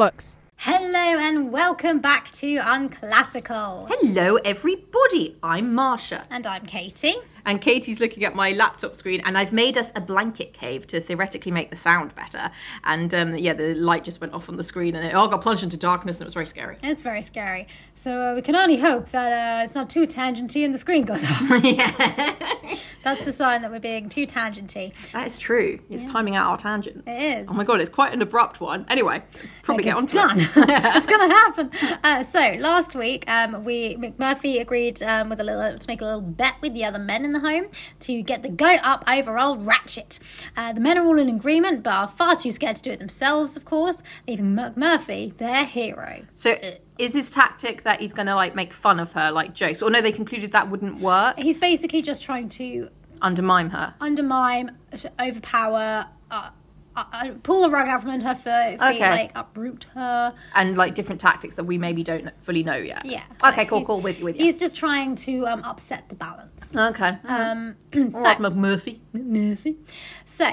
bollocks. Hello and welcome back to Unclassical. Hello, everybody. I'm Marsha. And I'm Katie. And Katie's looking at my laptop screen, and I've made us a blanket cave to theoretically make the sound better. And um, yeah, the light just went off on the screen, and it all got plunged into darkness, and it was very scary. It's very scary. So uh, we can only hope that uh, it's not too tangenty and the screen goes off. yeah, That's the sign that we're being too tangenty. that is true. It's timing out our tangents. It is. Oh my god, it's quite an abrupt one. Anyway, probably get on to done. it. it's gonna happen. Uh, so last week, um, we McMurphy agreed um, with a little to make a little bet with the other men in the home to get the goat up over old Ratchet. Uh, the men are all in agreement, but are far too scared to do it themselves, of course, leaving McMurphy their hero. So, is his tactic that he's going to like make fun of her, like jokes? Or no, they concluded that wouldn't work. He's basically just trying to Undermine her. undermine, overpower, uh, uh, uh, pull the rug out from under her feet, Okay. like uproot her. and like different tactics that we maybe don't fully know yet. Yeah. Okay, like, cool, cool. With you, with you. He's just trying to um, upset the balance. Okay. Um, All right, McMurphy. Murphy. So,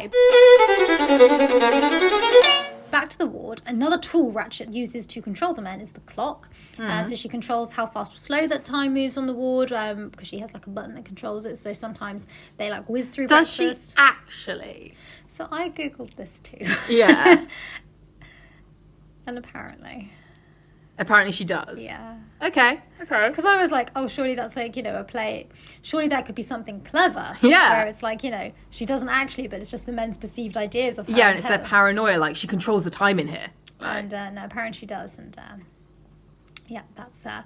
back to the ward. Another tool Ratchet uses to control the men is the clock. Uh, Mm-hmm. so she controls how fast or slow that time moves on the ward um, because she has like a button that controls it. So sometimes they like whiz through Does she actually? So I googled this too, Yeah. and apparently, Apparently she does. yeah. Okay. Okay. Because I was like, oh, surely that's like, you know, a play. Surely that could be something clever. Yeah. Where it's like, you know, she doesn't actually, but it's just the men's perceived ideas of her. Yeah, and it's their paranoia. Like she controls the time in here. And uh, no, apparently she does. And uh, yeah, that's uh,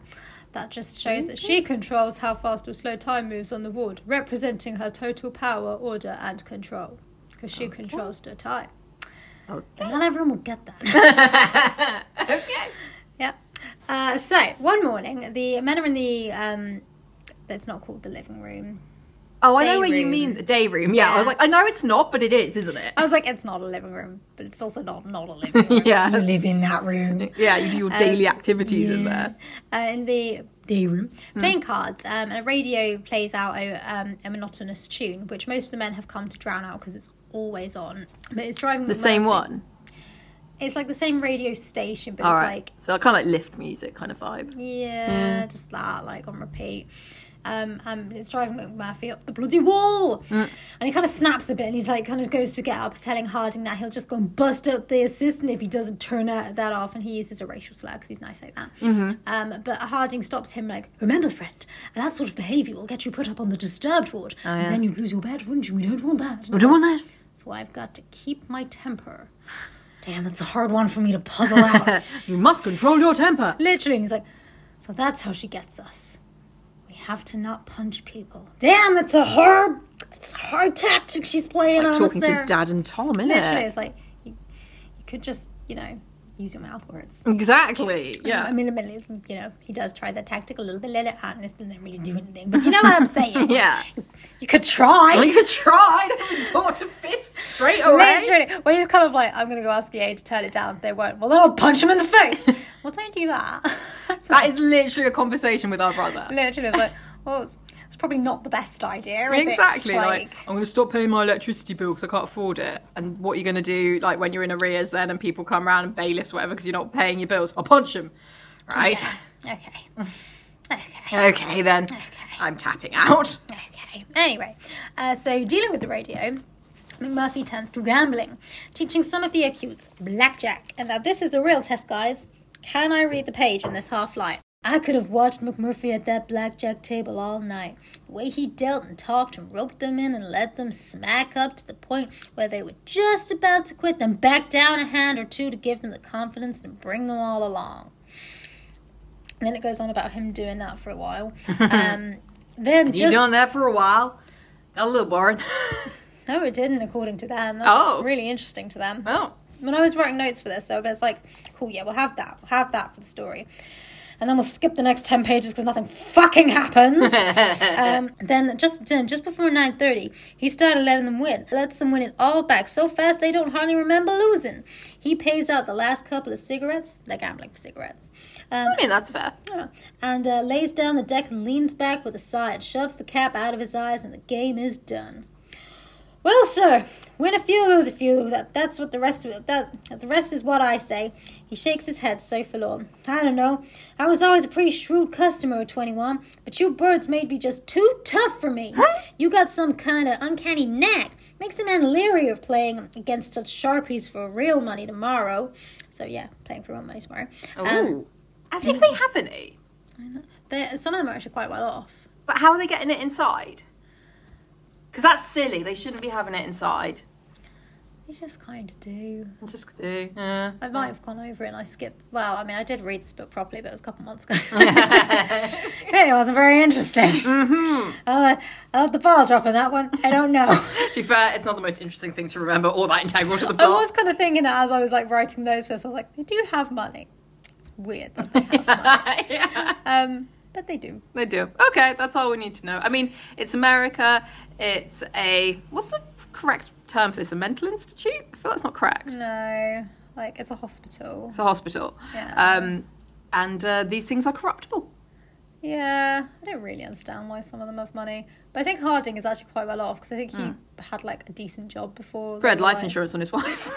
that just shows that she controls how fast or slow time moves on the ward, representing her total power, order, and control. Because she controls the time. Okay. And not everyone will get that. okay. Yeah. Uh, so one morning, the men are in the. Um, that's not called the living room. Oh, I know Day what you mean. The day room. Yeah. I was like, I know it's not, but it is, isn't it? I was like, it's not a living room, but it's also not not a living room. Yeah. You live in that room. Yeah, you do your daily activities in there. Uh, in the day room, playing cards, um, and a radio plays out a, um, a monotonous tune, which most of the men have come to drown out because it's always on. But it's driving The same one. It's like the same radio station, but All it's right. like so I kind of like lift music kind of vibe. yeah, just that, like on repeat. Um, um, it's driving McMurphy up the bloody wall, Mm. and he kind of snaps a bit, and he's like, kind of goes to get up, telling Harding that he'll just go and bust up the assistant if he doesn't turn that, that off, and he uses a racial slur because he's nice like that. Mm-hmm. Um, but Harding stops him, like, remember, friend, that sort of behaviour will get you put up on the disturbed ward, Oh, yeah. and then you'd lose your bed, wouldn't you? We don't want that. We don't want that. So I've got to keep my temper. Damn, that's a hard one for me to puzzle out. you must control your temper. Literally, and he's like, so that's how she gets us. We have to not punch people. Damn, that's a hard, it's a hard tactic she's playing Like on talking us there. to Dad and Tom, isn't Literally, it? it's like you, you could just, you know, use your mouth words. Exactly. Yeah. I mean, admittedly, you know, he does try the tactic a little bit later on, and it doesn't really do anything. But you know what I'm saying? Yeah. You could try. Well, you could try to resort to fists straight away. Literally, well, he's kind of like, I'm going to go ask the aide to turn it down. They won't. Well, then I'll punch him in the face. well, don't do that. That's That is literally a conversation with our brother. literally it's like, well, it's, probably not the best idea. Exactly. Like, Like, I'm going to stop paying my electricity bill because I can't afford it. And what are you're going to do, like when you're in arrears, then and people come around and bailiffs, whatever, because you're not paying your bills, I'll punch them. Right. okay, okay, Okay, then. Okay. I'm tapping out. okay. Anyway, uh, so dealing with the radio. McMurphy turns to gambling, teaching some of the acutes blackjack. And now this is the real test, guys. Can I read the page in this half light? I could have watched McMurphy at that blackjack table all night. The way he dealt and talked and roped them in and let them smack up to the point where they were just about to quit, then back down a hand or two to give them the confidence and bring them all along. And then it goes on about him doing that for a while. Um, then You just doing that for a while? Got a little boring. no, it didn't, according to them. That's Oh. really interesting to them. oh. When I was writing notes for this, so was like, cool, yeah, we'll have that. We'll have that for the story. And then we'll skip the next 10 pages because nothing fucking happens. um, then just then, just before 9.30, he started letting them win. Lets them win it all back so fast they don't hardly remember losing. He pays out the last couple of cigarettes. They're gambling for cigarettes. Um, I mean, that's fair. yeah. and uh, lays down the deck and leans back with a sigh and shoves the cap out of his eyes, and the game is done. Well, sir, win a few, lose a few. That that's what the rest of it. That the rest is what I say. He shakes his head, so forlorn. I don't know. I was always a pretty shrewd customer at twenty one, but you birds made me just too tough for me. You got some kind of uncanny knack. Makes a man leery of playing against such sharpies for real money tomorrow. So yeah, playing for real money tomorrow. Um, Ooh. As if they have any. they, some of them are actually quite well off. But how are they getting it inside? Because that's silly. They shouldn't be having it inside. They just kind of do. Just do. Uh. I might have gone over it and I skipped. Well, I mean, I did read this book properly, but it was a couple months ago. okay, it wasn't very interesting. Mm-hmm. Uh, uh, the ball drop that one, I don't know. To be fair, it's not the most interesting thing to remember or that integral to the I was kind of thinking that as I was like writing those first. I was like, they do have money. It's weird that they have money. yeah. Um, but they do. They do. Okay, that's all we need to know. I mean, it's America. It's a what's the correct term for this? A mental institute? I feel that's not correct. No, like it's a hospital. It's a hospital. Yeah. Um, and uh, these things are corruptible. Yeah, I don't really understand why some of them have money, but I think Harding is actually quite well off because I think he had like a decent job before. They life insurance on his wife.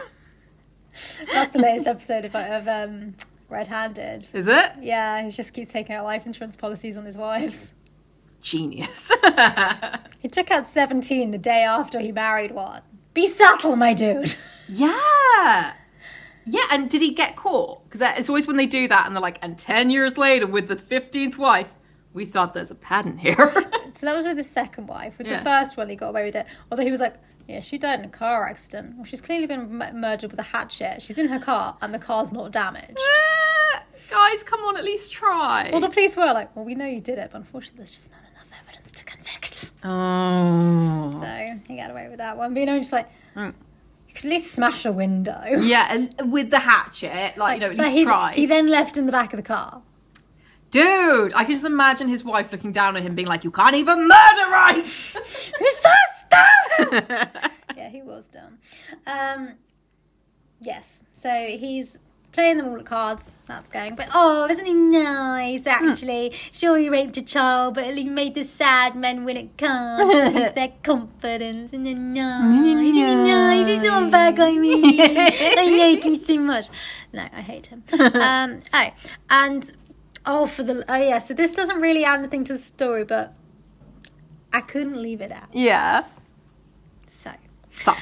That's the latest episode of, of um, Red Handed. Is it? Yeah, he just keeps taking out life insurance policies on his wives. Genius. He took out 17 the day after he married one. Be subtle, my dude. yeah. Yeah, and did he get caught? Because it's always when they do that and they're like, and 10 years later with the 15th wife, we thought there's a pattern here. So that was with his second wife. With Yeah. the first one, he got away with it. Although he was like, yeah, she died in a car accident. Well, she's clearly been m- murdered with a hatchet. She's in her car and the car's not damaged. Eh, Guys, come on, at least try. Well, the police were like, well, we know you did it, but unfortunately, there's just not enough evidence to convict. oh. So he got away with that one. But you know, just like, Mm. you could at least smash a window. Yeah, with the hatchet, like, you know, at least he, try. he then left in the back of the car. Dude, I can just imagine his wife looking down at him being like, you can't even murder right! You're so dumb! yeah, he was dumb. Um, yes, so he's playing them all at cards. That's going. But oh, isn't he nice, actually? Sure, he raped a child, but he made the sad men win at cards to their confidence. And then nice. Isn't he nice? He's not a bad guy, me. I like him so much. No, I hate him. Um, oh, and oh, for the oh yeah. So this doesn't really add anything to the story, but I couldn't leave it out. yeah. So So,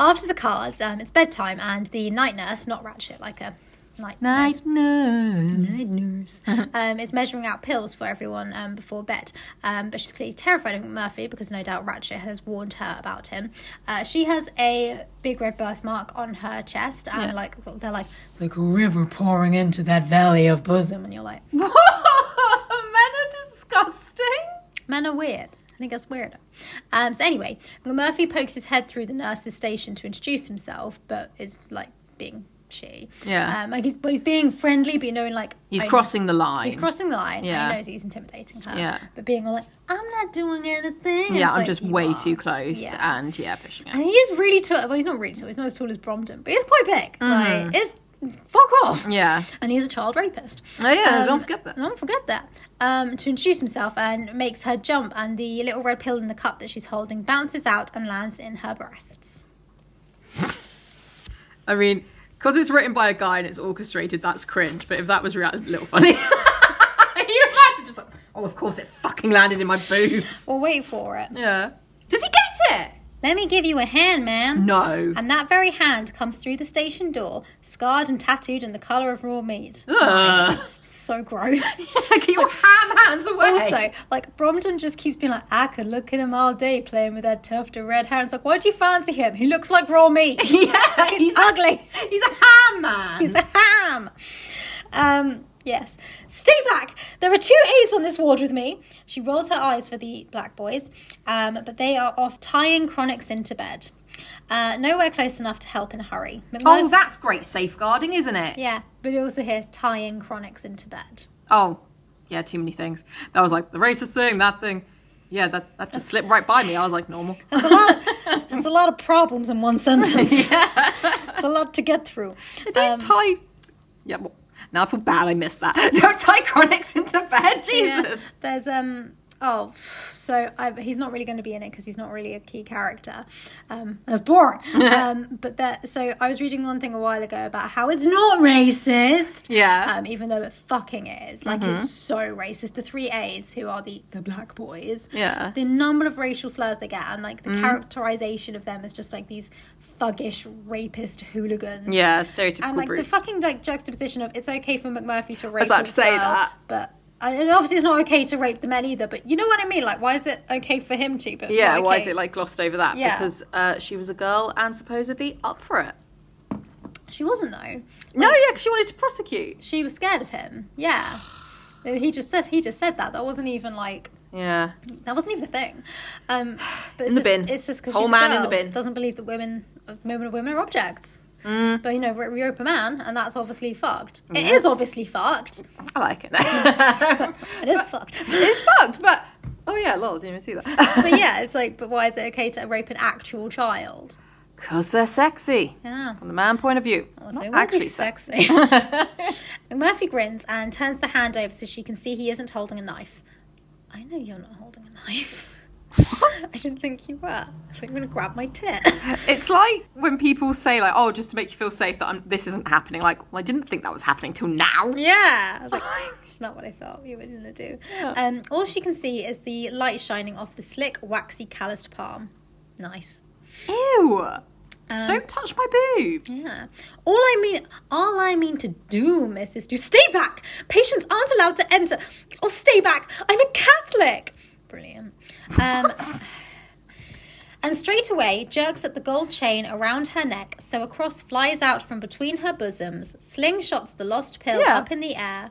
after the cards, um, it's bedtime, and the night nurse, not Ratchet, like a night nurse. Night nurse. Night nurse um, is measuring out pills for everyone um, before bed, um, but she's clearly terrified of Murphy because no doubt Ratchet has warned her about him. Uh, she has a big red birthmark on her chest, and Yeah. like they're like it's like a river pouring into that valley of bosom, and you're like, Men are disgusting. Men are weird. I think that's weirder. Um, so anyway, Murphy pokes his head through the nurse's station to introduce himself, but is like being shitty. Yeah. Um, like he's, he's being friendly, but you know, like He's I- crossing the line. He's crossing the line. Yeah. Yeah. He knows he's intimidating her. Yeah. But being all like, I'm not doing anything. yeah, I'm like, just way are." too close Yeah. and yeah, pushing it. And he is really tall. Well, he's not really tall. He's not as tall as Bromden, but he's quite big. Mm-hmm. Like, it's fuck off. Yeah. And he's a child rapist. Oh yeah, Um, don't forget that. Don't forget that. Um, to introduce himself and makes her jump, and the little red pill in the cup that she's holding bounces out and lands in her breasts. I mean, because it's written by a guy and it's orchestrated, that's cringe. But if that was real, a little funny. you imagine just like, oh, of course it fucking landed in my boobs. Well, wait for it. Yeah. Does he get it? Let me give you a hand, ma'am. No. And that very hand comes through the station door, scarred and tattooed in the colour of raw meat. Ugh. So gross. Get your ham hands away. also, like Bromden just keeps being like, I could look at him all day playing with that tuft of red hair. It's like, why do you fancy him? He looks like raw meat. yeah, He's he's, ugly. he's a ham man. He's a ham. Um, yes. Stay back. There are two aides on this ward with me. She rolls her eyes for the black boys, um, but they are off tying chronics into bed. Uh, nowhere close enough to help in a hurry. oh, that's great safeguarding, isn't it? yeah, but you also hear tying chronics into bed. Oh, yeah, too many things. That was like the racist thing, that thing. Yeah, that, that just slipped right by me. I was like, normal. That's a lot. Of, that's a lot of problems in one sentence. yeah. It's a lot to get through. Don't Um, tie. Yeah, well, now I feel bad I missed that. Don't tie chronics into bed, Yeah. Jesus. There's um Oh, so I, he's not really going to be in it because he's not really a key character. Um, that's boring. um, but that, so I was reading one thing a while ago about how it's not racist. Yeah. Um, even though it fucking is. Like it's so racist. The three aides who are the the black boys. Yeah. The number of racial slurs they get and like the characterization of them as just like these thuggish rapist hooligans. Yeah, stereotypical And like the fucking like juxtaposition of it's okay for McMurphy to rape. about to say that. but and obviously it's not okay to rape the men either. But you know what I mean? Like, why is it okay for him to? But yeah, not why is it like glossed over that? Yeah. Because uh, she was a girl and supposedly up for it. She wasn't though. No, yeah, because she wanted to prosecute. She was scared of him. Yeah. He just said he just said that. That wasn't even like Yeah. that wasn't even a thing. Um, but it's In the just, bin. It's just because Whole man a in the bin. Doesn't believe that women, women, women are objects. Mm. But you know, we we rope a man, and that's obviously fucked. It is obviously fucked. I like it. It is fucked. it's fucked, but oh yeah, lol, didn't even see that. but yeah, it's like, but why is it okay to rape an actual child? Because they're sexy. Yeah. From the man point of view. They Not actually sexy. Murphy grins and turns the hand over so she can see he isn't holding a knife. I know you're not holding a knife. I didn't think you were. I thought you were going to grab my tit. It's like when people say like, "Oh, just to make you feel safe that I'm, this isn't happening." Like, well, I didn't think that was happening till now. yeah. I was like, it's not what I thought you were going to do. Um, all she can see is the light shining off the slick, waxy, calloused palm. Nice. Ew! Um, Don't touch my boobs. Yeah. All I mean, all I mean to do, miss, is to stay back. Patients aren't allowed to enter. Or stay back. I'm a Catholic. Brilliant. Um, and straight away jerks at the gold chain around her neck, so a cross flies out from between her bosoms, slingshots the lost pill Yeah. up in the air.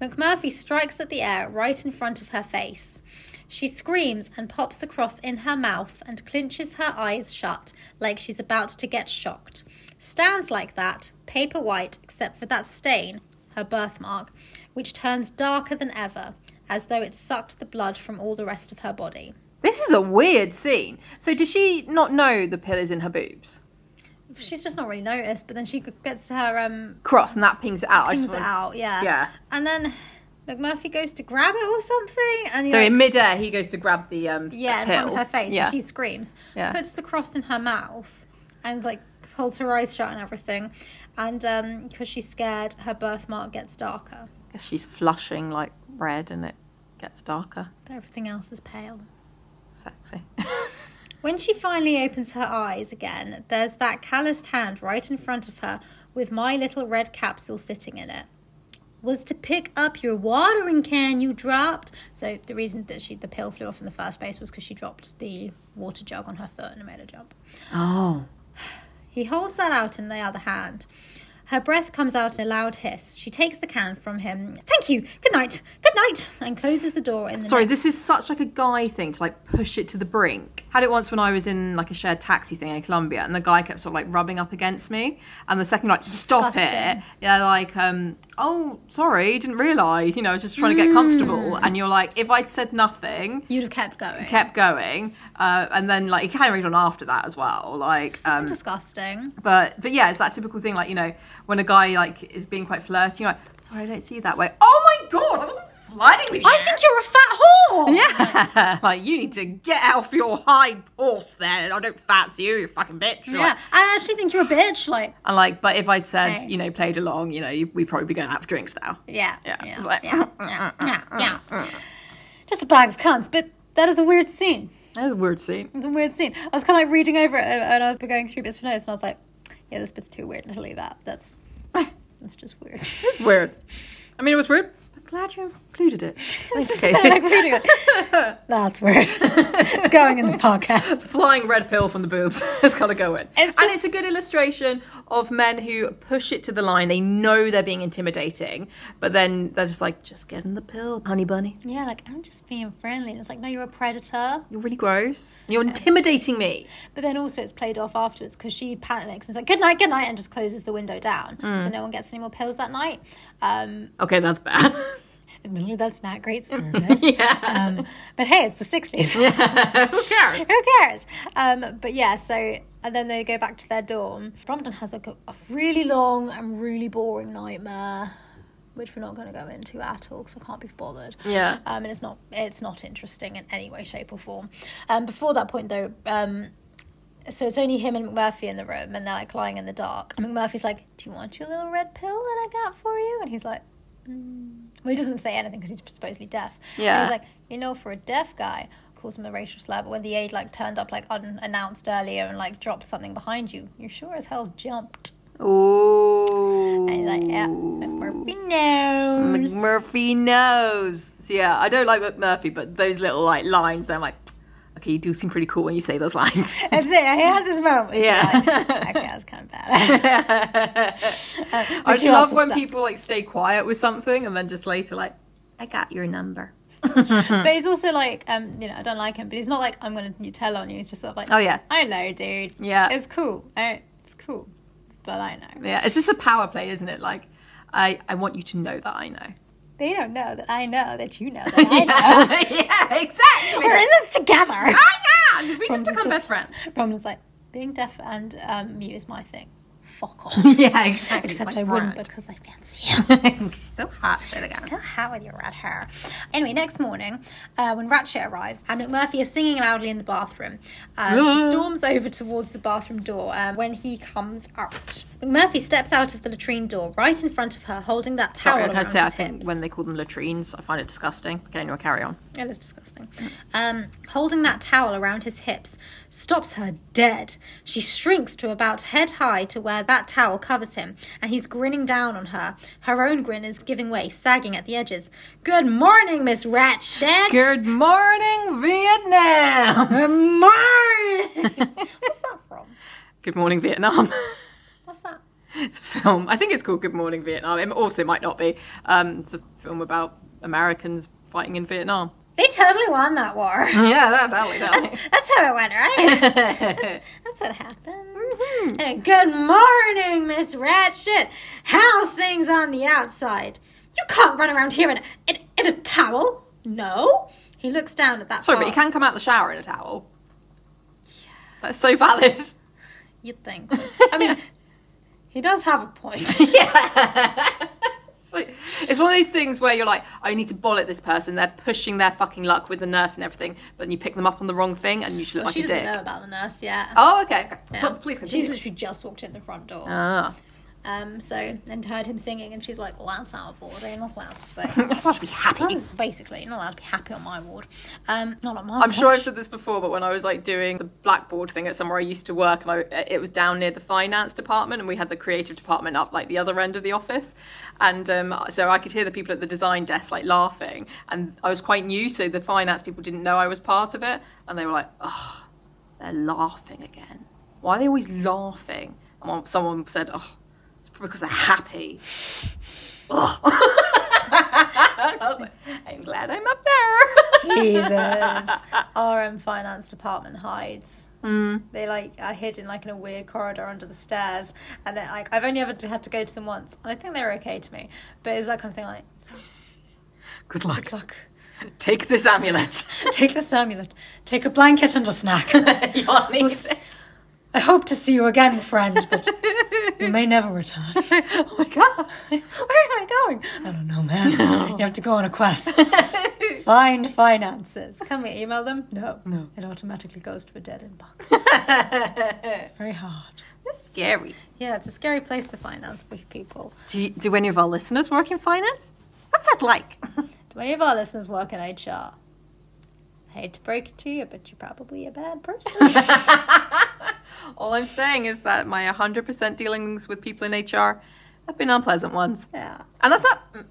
McMurphy strikes at the air right in front of her face. She screams and pops the cross in her mouth and clinches her eyes shut like she's about to get shocked. Stands like that, paper white except for that stain, her birthmark, which turns darker than ever, as though it sucked the blood from all the rest of her body. This is a weird scene. So, does she not know the pill is in her boobs? She's just not really noticed, but then she gets to her um Cross, and that pings it out. I pings it out, yeah. Yeah. And then McMurphy goes to grab it or something, and So like, in midair, he goes to grab the um yeah, in pill. front of her face, Yeah. and she screams, Yeah. puts the cross in her mouth, and like holds her eyes shut and everything, and um because she's scared, her birthmark gets darker, guess she's flushing like red, and it gets darker. but everything else is pale. Sexy. When she finally opens her eyes again, there's that calloused hand right in front of her with my little red capsule sitting in it. Was to pick up your watering can you dropped. So the reason that she the pill flew off in the first place was because she dropped the water jug on her foot and it made her jump. oh. He holds that out in the other hand. Her breath comes out in a loud hiss. She takes the can from him. Thank you. Good night. Good night. And closes the door in the Sorry, next- this is such like a guy thing to like push it to the brink. Had it once when I was in like a shared taxi thing in Colombia, and the guy kept sort of like rubbing up against me, and the second like stop it, Disgusting. yeah, like um, oh sorry, didn't realise, you know, I was just trying to get comfortable, and you're like, if I'd said nothing, You'd have kept going. kept going, uh, and then like it carried on after that as well, like um, Disgusting. but but yeah, it's that typical thing, like you know, when a guy like is being quite flirty, you're like, sorry, I don't see it that way. Oh my god, I wasn't flirting with you. I think you're a fat whore. Yeah, like you need to get off your high horse there. I don't fancy you, you fucking bitch. You're Yeah, Like, I actually think you're a bitch. Like, and like, but if I'd said, Hey. you know, played along, you know, we'd probably be going out for drinks now. yeah, Yeah, yeah, like- yeah, yeah, yeah, yeah. Just a bag of cunts, but that is a weird scene. That's a weird scene. It's a weird scene. I was kind of like reading over it, and I was going through bits of notes, and I was like, yeah, this bit's too weird. I'll leave that. That's that's just weird. It's weird. I mean, it was weird. But glad you included it. Thanks, I like Katie. reading it. That's weird. it's going in the podcast. Flying red pill from the boobs. it's got to go in. It's and it's a good illustration of men who push it to the line. They know they're being intimidating, but then they're just like, just get in the pill, honey bunny. Yeah, like I'm just being friendly. And it's like, no, you're a predator. You're really gross. You're intimidating me. But then also it's played off afterwards because she panics and it's like, good night, good night, and just closes the window down. So no one gets any more pills that night. Um, Okay, that's bad. Admittedly, that's not great service. yeah. um, but hey, it's the 60s. Who cares? Who cares? Um, but yeah, so and then they go back to their dorm. Bromden has like a, a really long and really boring nightmare. which we're not going to go into at all because I can't be bothered. Yeah. Um, and it's not it's not interesting in any way, shape, or form. Um, before that point though, um, so it's only him and McMurphy in the room, and they're like lying in the dark. And McMurphy's like, "Do you want your little red pill that I got for you?" And he's like, mm. "Well, he doesn't say anything because he's supposedly deaf." And Yeah. he's like, "You know, for a deaf guy." Calls him a racial slur, but when the aide like turned up like unannounced earlier and like dropped something behind you, you sure as hell jumped. Ooh. And he's like, yeah, McMurphy knows. McMurphy knows. So yeah, I don't like McMurphy, but those little like lines, I'm like, okay, you do seem pretty cool when you say those lines. That's it. He has his moments. Yeah. Like, okay, that's kind of badass. Uh, I just love when suck. people like stay quiet with something and then just later like, I got your number. But he's also like, um, you know, I don't like him, but he's not like I'm gonna tell on you. He's just sort of like, Oh, yeah. I know, dude. Yeah. it's cool. I, it's cool, but I know. Yeah, it's just a power play, isn't it? Like, I, I want you to know that I know. They don't know that I know that you know that I know. yeah, exactly. We're in this together. Oh my god, we just become just- best friends. Bromden's like, being deaf and um, mute is my thing. Fuck off. yeah, exactly. Except I wouldn't because I fancy you. so hot. Say again. So how with your red hair? Anyway, next morning, uh, when Ratchet arrives, and McMurphy is singing loudly in the bathroom, um, he storms over towards the bathroom door. Uh, when he comes out, McMurphy steps out of the latrine door right in front of her, holding that towel Sorry, around I say, I his think hips. when they call them latrines, I find it disgusting. Okay, anyway, carry on. It is disgusting. Um, holding that towel around his hips stops her dead. She shrinks to about head high to where that towel covers him, and he's grinning down on her. Her own grin is giving way, sagging at the edges. Good morning, Miss Ratchet. Good morning, Vietnam! Good morning. What's that from? Good morning, Vietnam. What's that? it's a film. I think it's called Good Morning, Vietnam. It also might not be. Um, it's a film about Americans fighting in Vietnam. They totally won that war. Yeah, that, that'll, that'll. That's how it went, right? That's what happened. Mm-hmm. Anyway, good morning, Miss Ratchet. How's things on the outside? You can't run around here in a, in, in a towel. No. He looks down at that. Sorry, but you can come out of the shower in a towel. That's so valid. You'd think. I mean, he does have a point. yeah. It's, like- it's one of those things where you're like, I need to bollock this person. They're pushing their fucking luck with the nurse and everything, but then you pick them up on the wrong thing and you just look Well, she like a doesn't dick. know about the nurse yet. Oh, okay. okay. Yeah. But please continue. She's literally just walked in the front door. ah. Um, so and heard him singing, and she's like, "Well, that's out of order. You're not allowed to sing." You're not supposed to be happy. Basically, you're not allowed to be happy on my ward. Um, not on my. I'm sure I've said this before, but when I was like doing the blackboard thing at somewhere I used to work, and I, it was down near the finance department, and we had the creative department up like the other end of the office, and um, so I could hear the people at the design desk like laughing, and I was quite new, so the finance people didn't know I was part of it, and they were like, "Oh, they're laughing again. Why are they always laughing?" And someone said, "Oh, because they're happy." I was like, "I'm glad I'm up there." Jesus. Um, finance department hides. Mm. They like are hidden like in a weird corridor under the stairs, and it, like I've only ever had to go to them once, and I think they were okay to me. But it's that kind of thing like, Good luck. fuck, Take this amulet. take this amulet, take a blanket and a snack. You'll need it. I hope to see you again, friend, but you may never return. oh my god. Where am I going? I don't know, man. You have to go on a quest. Find finances. Can we email them? No. No. It automatically goes to a dead inbox. It's very hard. It's scary. Yeah, it's a scary place to finance with people. Do, you, do any of our listeners work in finance? What's that like? Do any of our listeners work in HR? I hate to break it to you, but you're probably a bad person. All I'm saying is that my 100% dealings with people in HR have been unpleasant ones. yeah. And that's not. mm,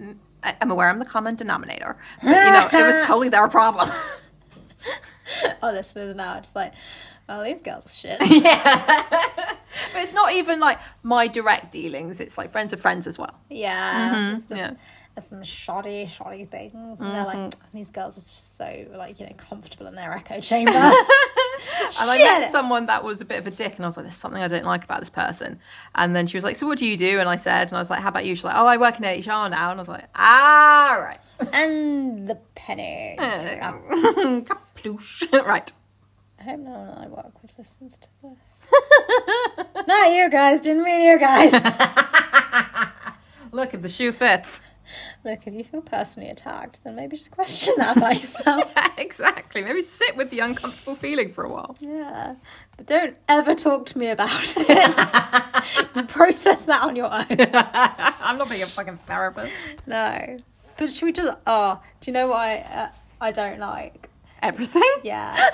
mm, I'm aware I'm the common denominator. But, you know, it was totally their problem. Our listeners now are just like, well, these girls are shit. yeah. but it's not even like my direct dealings, it's like friends of friends as well. Yeah. Just, yeah. Some shoddy, shoddy things. And they're like, mm-hmm. oh, these girls are just so, like, you know, comfortable in their echo chamber. And I met someone that was a bit of a dick, and I was like, "There's something I don't like about this person." And then she was like, "So what do you do?" And I said, and I was like, "How about you?" She's like, "Oh, I work in HR now." And I was like, "Ah, right, and the penny. Eh. Um, Kaploosh. right." I hope no one I work with listens to this. Not you guys, didn't mean you guys. Look, if the shoe fits. Look, if you feel personally attacked, then maybe just question that about yourself. Yeah, exactly. Maybe sit with the uncomfortable feeling for a while. Yeah. But don't ever talk to me about it. Process that on your own. I'm not being a fucking therapist. No. But should we just. Oh, do you know what I, uh, I don't like? Everything? Yeah.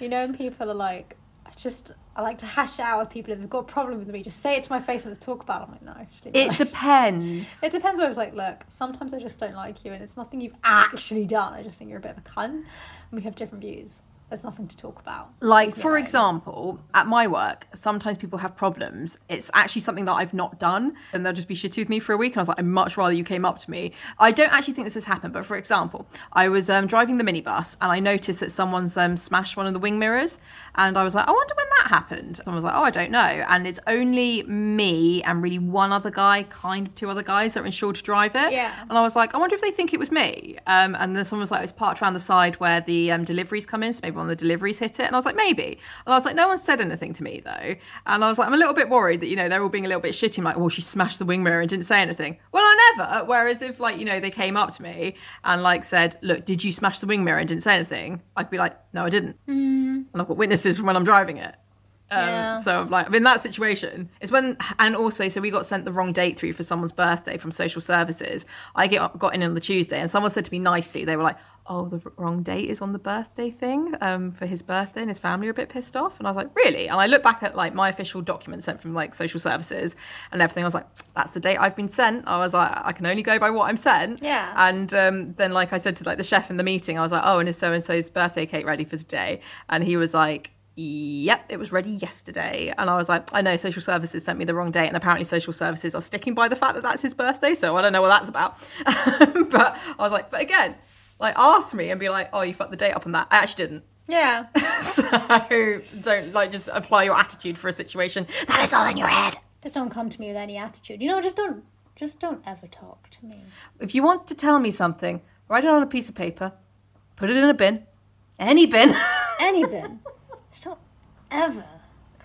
you know, when people are like, I just. I like to hash it out with people if they've got a problem with me. Just say it to my face and let's talk about it. I'm like, no. Leave it alone. depends. It depends where I was like, look, sometimes I just don't like you and it's nothing you've actually done. I just think you're a bit of a cunt and we have different views. There's nothing to talk about. Like, for example, at my work, sometimes people have problems. It's actually something that I've not done, and they'll just be shitty with me for a week. And I was like, I'd much rather you came up to me. I don't actually think this has happened, but for example, I was um, driving the minibus and I noticed that someone's um, smashed one of the wing mirrors. And I was like, I wonder when that happened. Someone was like, Oh, I don't know. And it's only me and really one other guy, kind of two other guys that are insured to drive it. Yeah. And I was like, I wonder if they think it was me. Um, and then someone was like, it's parked around the side where the um, deliveries come in. So maybe of the deliveries hit it. And I was like, maybe. And I was like, no one said anything to me though. And I was like, I'm a little bit worried that, you know, they're all being a little bit shitty. I'm like, well, she smashed the wing mirror and didn't say anything. Well, I never. Whereas if like, you know, they came up to me and like said, look, did you smash the wing mirror and didn't say anything? I'd be like, no, I didn't. And I've got witnesses from when I'm driving it. Um, Yeah. So I'm like I'm in that situation. It's when and also so we got sent the wrong date through for someone's birthday from social services. I get got in on the Tuesday and someone said to me nicely, they were like, "Oh, the wrong date is on the birthday thing um, for his birthday," and his family are a bit pissed off. And I was like, "Really?" And I look back at like my official document sent from like social services and everything. I was like, "That's the date I've been sent." I was like, "I can only go by what I'm sent." Yeah. And um, then, like I said to like the chef in the meeting, I was like, "Oh, and is so and so's birthday cake ready for today?" And he was like. Yep, it was ready yesterday. And I was like, I know social services sent me the wrong date. And apparently, social services are sticking by the fact that that's his birthday. So I don't know what that's about. but I was like, but again, like, ask me and be like, oh, you fucked the date up on that. I actually didn't. Yeah. so don't like just apply your attitude for a situation. That is all in your head. Just don't come to me with any attitude. You know, just don't just don't ever talk to me. If you want to tell me something, write it on a piece of paper, put it in a bin, any bin. Any bin. just don't ever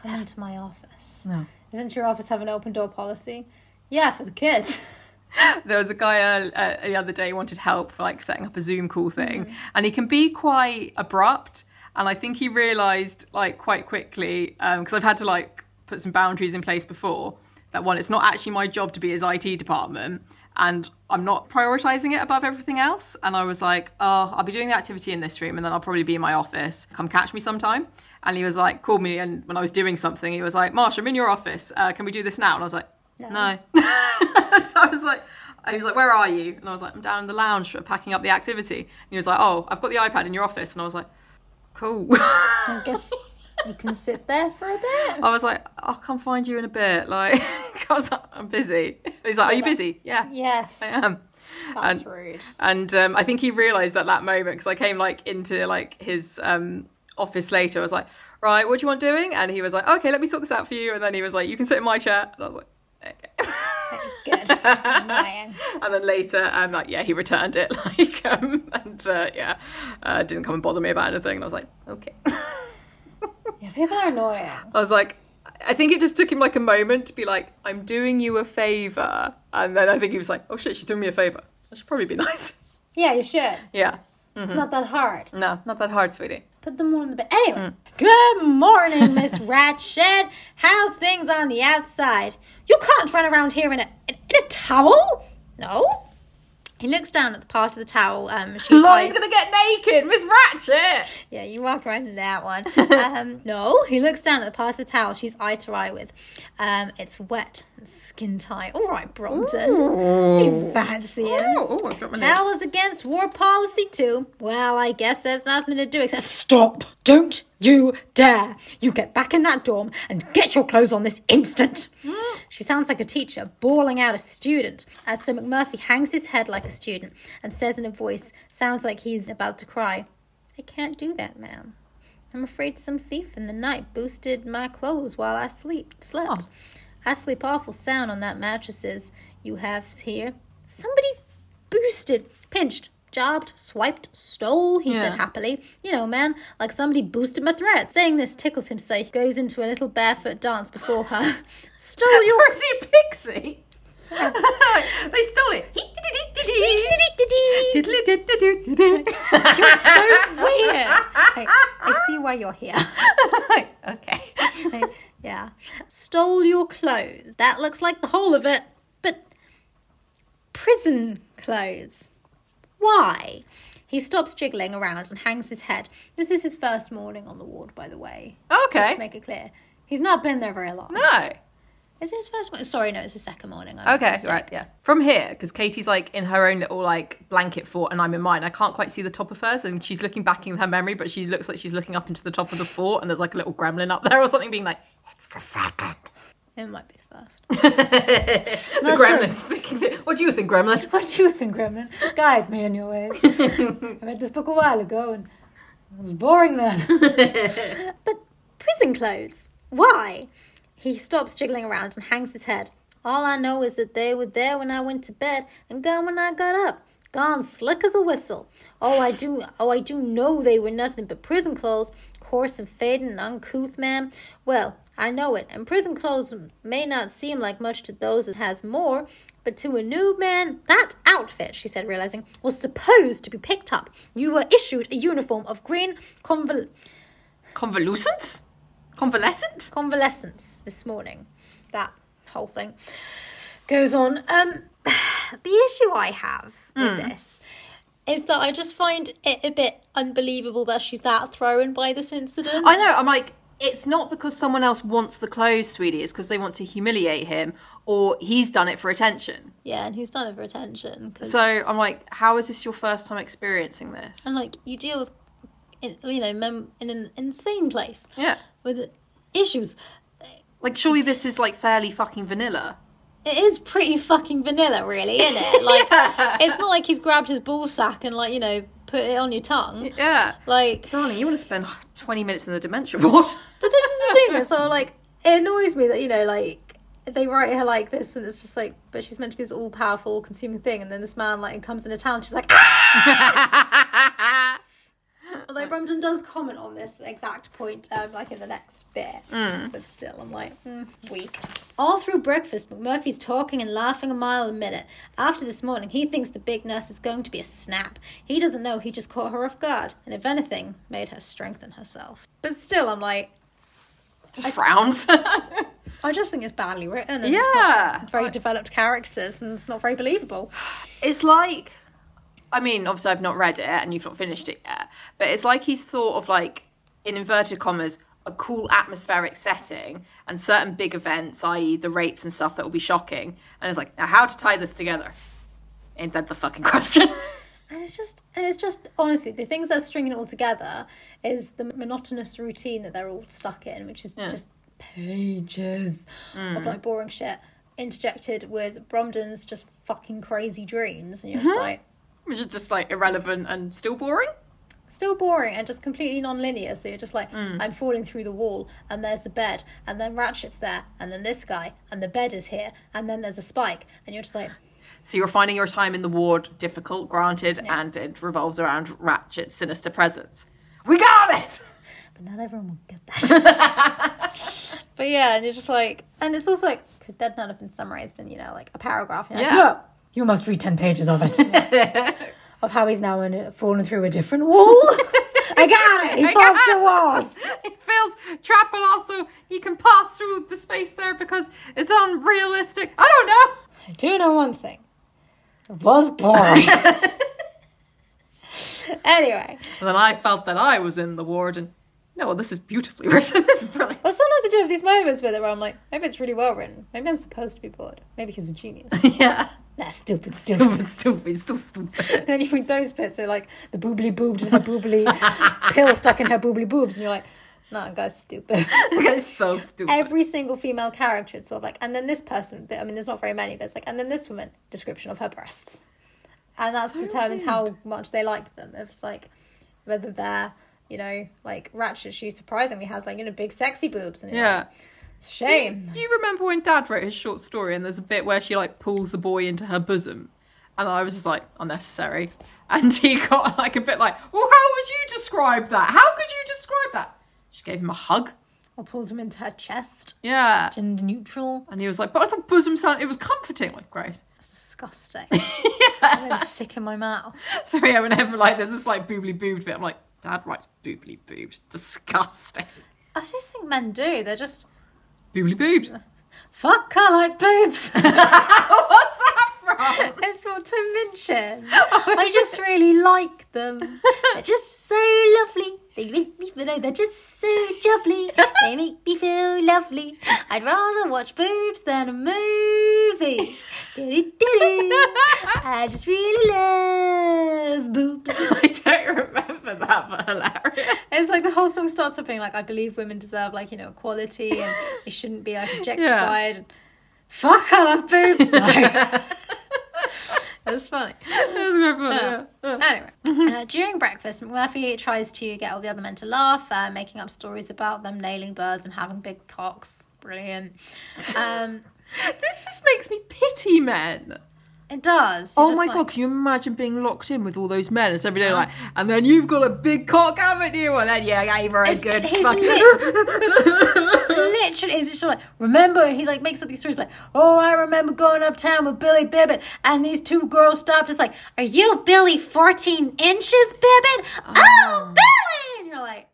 come into my office. No. Isn't your office have an open door policy? Yeah, for the kids. there was a guy uh, uh, the other day who wanted help for like setting up a Zoom call thing, and he can be quite abrupt. And I think he realised like quite quickly because I've had to like put some boundaries in place before that one, it's not actually my job to be his IT department, and I'm not prioritising it above everything else. And I was like, oh, I'll be doing the activity in this room, and then I'll probably be in my office. Come catch me sometime. And he was like, called me, and when I was doing something, he was like, Marsha, I'm in your office. Uh, can we do this now? And I was like, no. so I was like, he was like, where are you? And I was like, I'm down in the lounge packing up the activity. And he was like, oh, I've got the iPad in your office. And I was like, cool. I guess you can sit there for a bit. I was like, I'll come find you in a bit. Like, I was like, I'm busy. He's like, are you busy? Yes, Yes. I am. That's And- rude. And um, I think he realised at that moment because I came like into like his um, office later. I was like, right, what do you want doing? And he was like, okay, let me sort this out for you. And then he was like, you can sit in my chair. And I was like. Good. Annoying. and then later, I'm like yeah, he returned it, like, um, and uh, yeah, uh, didn't come and bother me about anything. And I was like, okay. Yeah, people are annoying. I was like, I think it just took him like a moment to be like, I'm doing you a favor, and then I think he was like, oh shit, she's doing me a favor. I should probably be nice. Yeah, you should. yeah. It's not that hard. No, not that hard, sweetie. Put them all in the bed. Anyway, good morning, Miss Ratchet. How's things on the outside? You can't run around here in a in, in a towel. No. He looks down at the part of the towel. Um, Lottie's gonna get naked, Miss Ratchet. Yeah, you walked right into that one. um, no, he looks down at the part of the towel she's eye to eye with. Um, it's wet and skin tight. All right, Bromden. You fancy it? Oh, oh, dropped. Towels against war policy too. Well, I guess there's nothing to do except stop. Don't you dare. You get back in that dorm and get your clothes on this instant. She sounds like a teacher bawling out a student as Sir McMurphy hangs his head like a student and says in a voice sounds like he's about to cry, I can't do that, ma'am. I'm afraid some thief in the night boosted my clothes while I sleep slept. Oh. I sleep awful sound on that mattresses you have here. Somebody boosted, pinched, jobbed, swiped, stole, he Yeah. said happily. You know, man, like somebody boosted my threat. Saying this tickles him so he goes into a little barefoot dance before her. stole your Or is a pixie? they stole it. You're so weird. Hey, I see why you're here. okay. yeah. Stole your clothes. That looks like the whole of it. But prison clothes. Why? He stops jiggling around and hangs his head. This is his first morning on the ward, by the way. Just to Okay. make it clear. He's not been there very long. No. Is it his first morning? Sorry, no, it's his second morning. I'm Okay, right, yeah. From here, because Katie's like in her own little like blanket fort, and I'm in mine. I can't quite see the top of hers, and she's looking back in her memory, but she looks like she's looking up into the top of the fort, and there's like a little gremlin up there or something, being like, "It's the second. It might be the first. the Not sure. gremlin's picking it. What do you think, gremlin? What do you think, Gremlin? Guide me in your ways. I read this book a while ago and it was boring then. but prison clothes? Why? He stops jiggling around and hangs his head. All I know is that they were there when I went to bed and gone when I got up. Gone slick as a whistle. Oh, I do. Oh, I do know they were nothing but prison clothes, coarse and faded and uncouth, ma'am. Well, I know it, and prison clothes may not seem like much to those that has more, but to a new man, that outfit, she said, realizing, was supposed to be picked up. You were issued a uniform of green conval- Convalescence? Convalescent? convalescence this morning. That whole thing goes on. Um, the issue I have with this is that I just find it a bit unbelievable that she's that thrown by this incident. I know. I'm like, it's not because someone else wants the clothes, sweetie. It's because they want to humiliate him, or he's done it for attention. yeah, and he's done it for attention. 'cause- So I'm like, how is this your first time experiencing this? and like you deal with, you know, mem- in an insane place Yeah. with issues. Like, surely this is like fairly fucking vanilla. It is pretty fucking vanilla, really, isn't it? Like, it's not like he's grabbed his ball sack and like you know put it on your tongue. Yeah. Like, Darling, you want to spend 20 minutes in the dementia ward? But this is the thing. So like, it annoys me that you know, like they write her like this, and it's just like, but she's meant to be this all powerful, all consuming thing, and then this man like comes into town, she's like, ah! Although Bromden does comment on this exact point, um, like in the next bit, but still, I'm like, mm, weak. All through breakfast, McMurphy's talking and laughing a mile a minute. After this morning, he thinks the big nurse is going to be a snap. He doesn't know he just caught her off guard, and if anything, made her strengthen herself. But still, I'm like, Just frowns. I just think it's badly written. Yeah. very developed characters, and it's not very believable. It's like, I mean, obviously I've not read it and you've not finished it yet, but it's like he's sort of like, in inverted commas, a cool atmospheric setting and certain big events, i.e., the rapes and stuff that will be shocking. And it's like, now how to tie this together? Ain't that the fucking question? And it's just, and it's just honestly, the things that are stringing it all together is the monotonous routine that they're all stuck in, which is just pages of mm. like boring shit interjected with Bromden's just fucking crazy dreams, and you're just mm-hmm. like. Which is just like irrelevant and still boring. Still boring and just completely non-linear. So you're just like, mm. I'm falling through the wall, and there's the bed, and then Ratchet's there, and then this guy, and the bed is here, and then there's a spike, and you're just like, So you're finding your time in the ward difficult, granted, and it revolves around Ratchet's sinister presence. We got it! but not everyone will get that. but yeah, and you're just like, and it's also like, could that not have been summarized in, you know, like a paragraph? Like, Yeah. "No, you must read 10 pages of it. of how he's now in fallen through a different wall. I got it! He I falls through walls! It feels trapped, but also he can pass through the space there because it's unrealistic. I don't know. I do know one thing. It was boring. anyway, And then I felt that I was in the ward and no, this is beautifully written. This is brilliant. well, sometimes I do have these moments with it where I'm like, maybe it's really well written. Maybe I'm supposed to be bored. Maybe he's a genius. yeah. That's stupid, stupid. Stupid, stupid, so stupid. then you read those bits, so like the boobly boobed and her boobly pill stuck in her boobly boobs, and you're like, no, that guy's stupid. It's so stupid. Every single female character, it's sort of like, and then this person, I mean, there's not very many, but it's like, and then this woman, description of her breasts. And that So determines how much they like them. If it's like, whether they're, you know, like Ratchet, she surprisingly has like, you know, big sexy boobs. And yeah. like, shame. Do you remember when Dad wrote his short story and there's a bit where she like pulls the boy into her bosom? And I was just like, unnecessary. And he got like a bit like, well, how would you describe that? How could you describe that? She gave him a hug Or pulled him into her chest. Yeah. Gender neutral. And he was like, but I thought bosom sound, it was comforting. Like, gross. That's disgusting. I'm sick in my mouth. So yeah, whenever like there's this like boobly boobed bit, I'm like, Dad writes boobly boobed. Disgusting. I just think men do. They're just Boobly boobed. fuck. I like boobs. From? it's from Tim Minchin. I oh, just really like them. They're just so lovely. They make me feel. No, they're just so jubbly. They make me feel lovely. I'd rather watch boobs than a movie. I just really love boobs. I don't remember that, but hilarious. It's like the whole song starts off being like, I believe women deserve like, you know, equality and they shouldn't be like objectified. Fuck, I love boobs. though. It was funny. That's quite funny. Yeah. Yeah. Anyway, uh, during breakfast, McMurphy tries to get all the other men to laugh, uh, making up stories about them nailing birds and having big cocks. Brilliant. Um, This just makes me pity men. it does. You're Oh my like- god, can you imagine being locked in with all those men? It's every day like, and then you've got a big cock, haven't you? And then yeah, I gave her a It's- good fuck. Literally, it's just like remember he like makes up these stories like, oh, I remember going uptown with Billy Bibbit, and these two girls stopped us like, are you Billy fourteen inches, Bibbit? Oh, Billy! And you're like,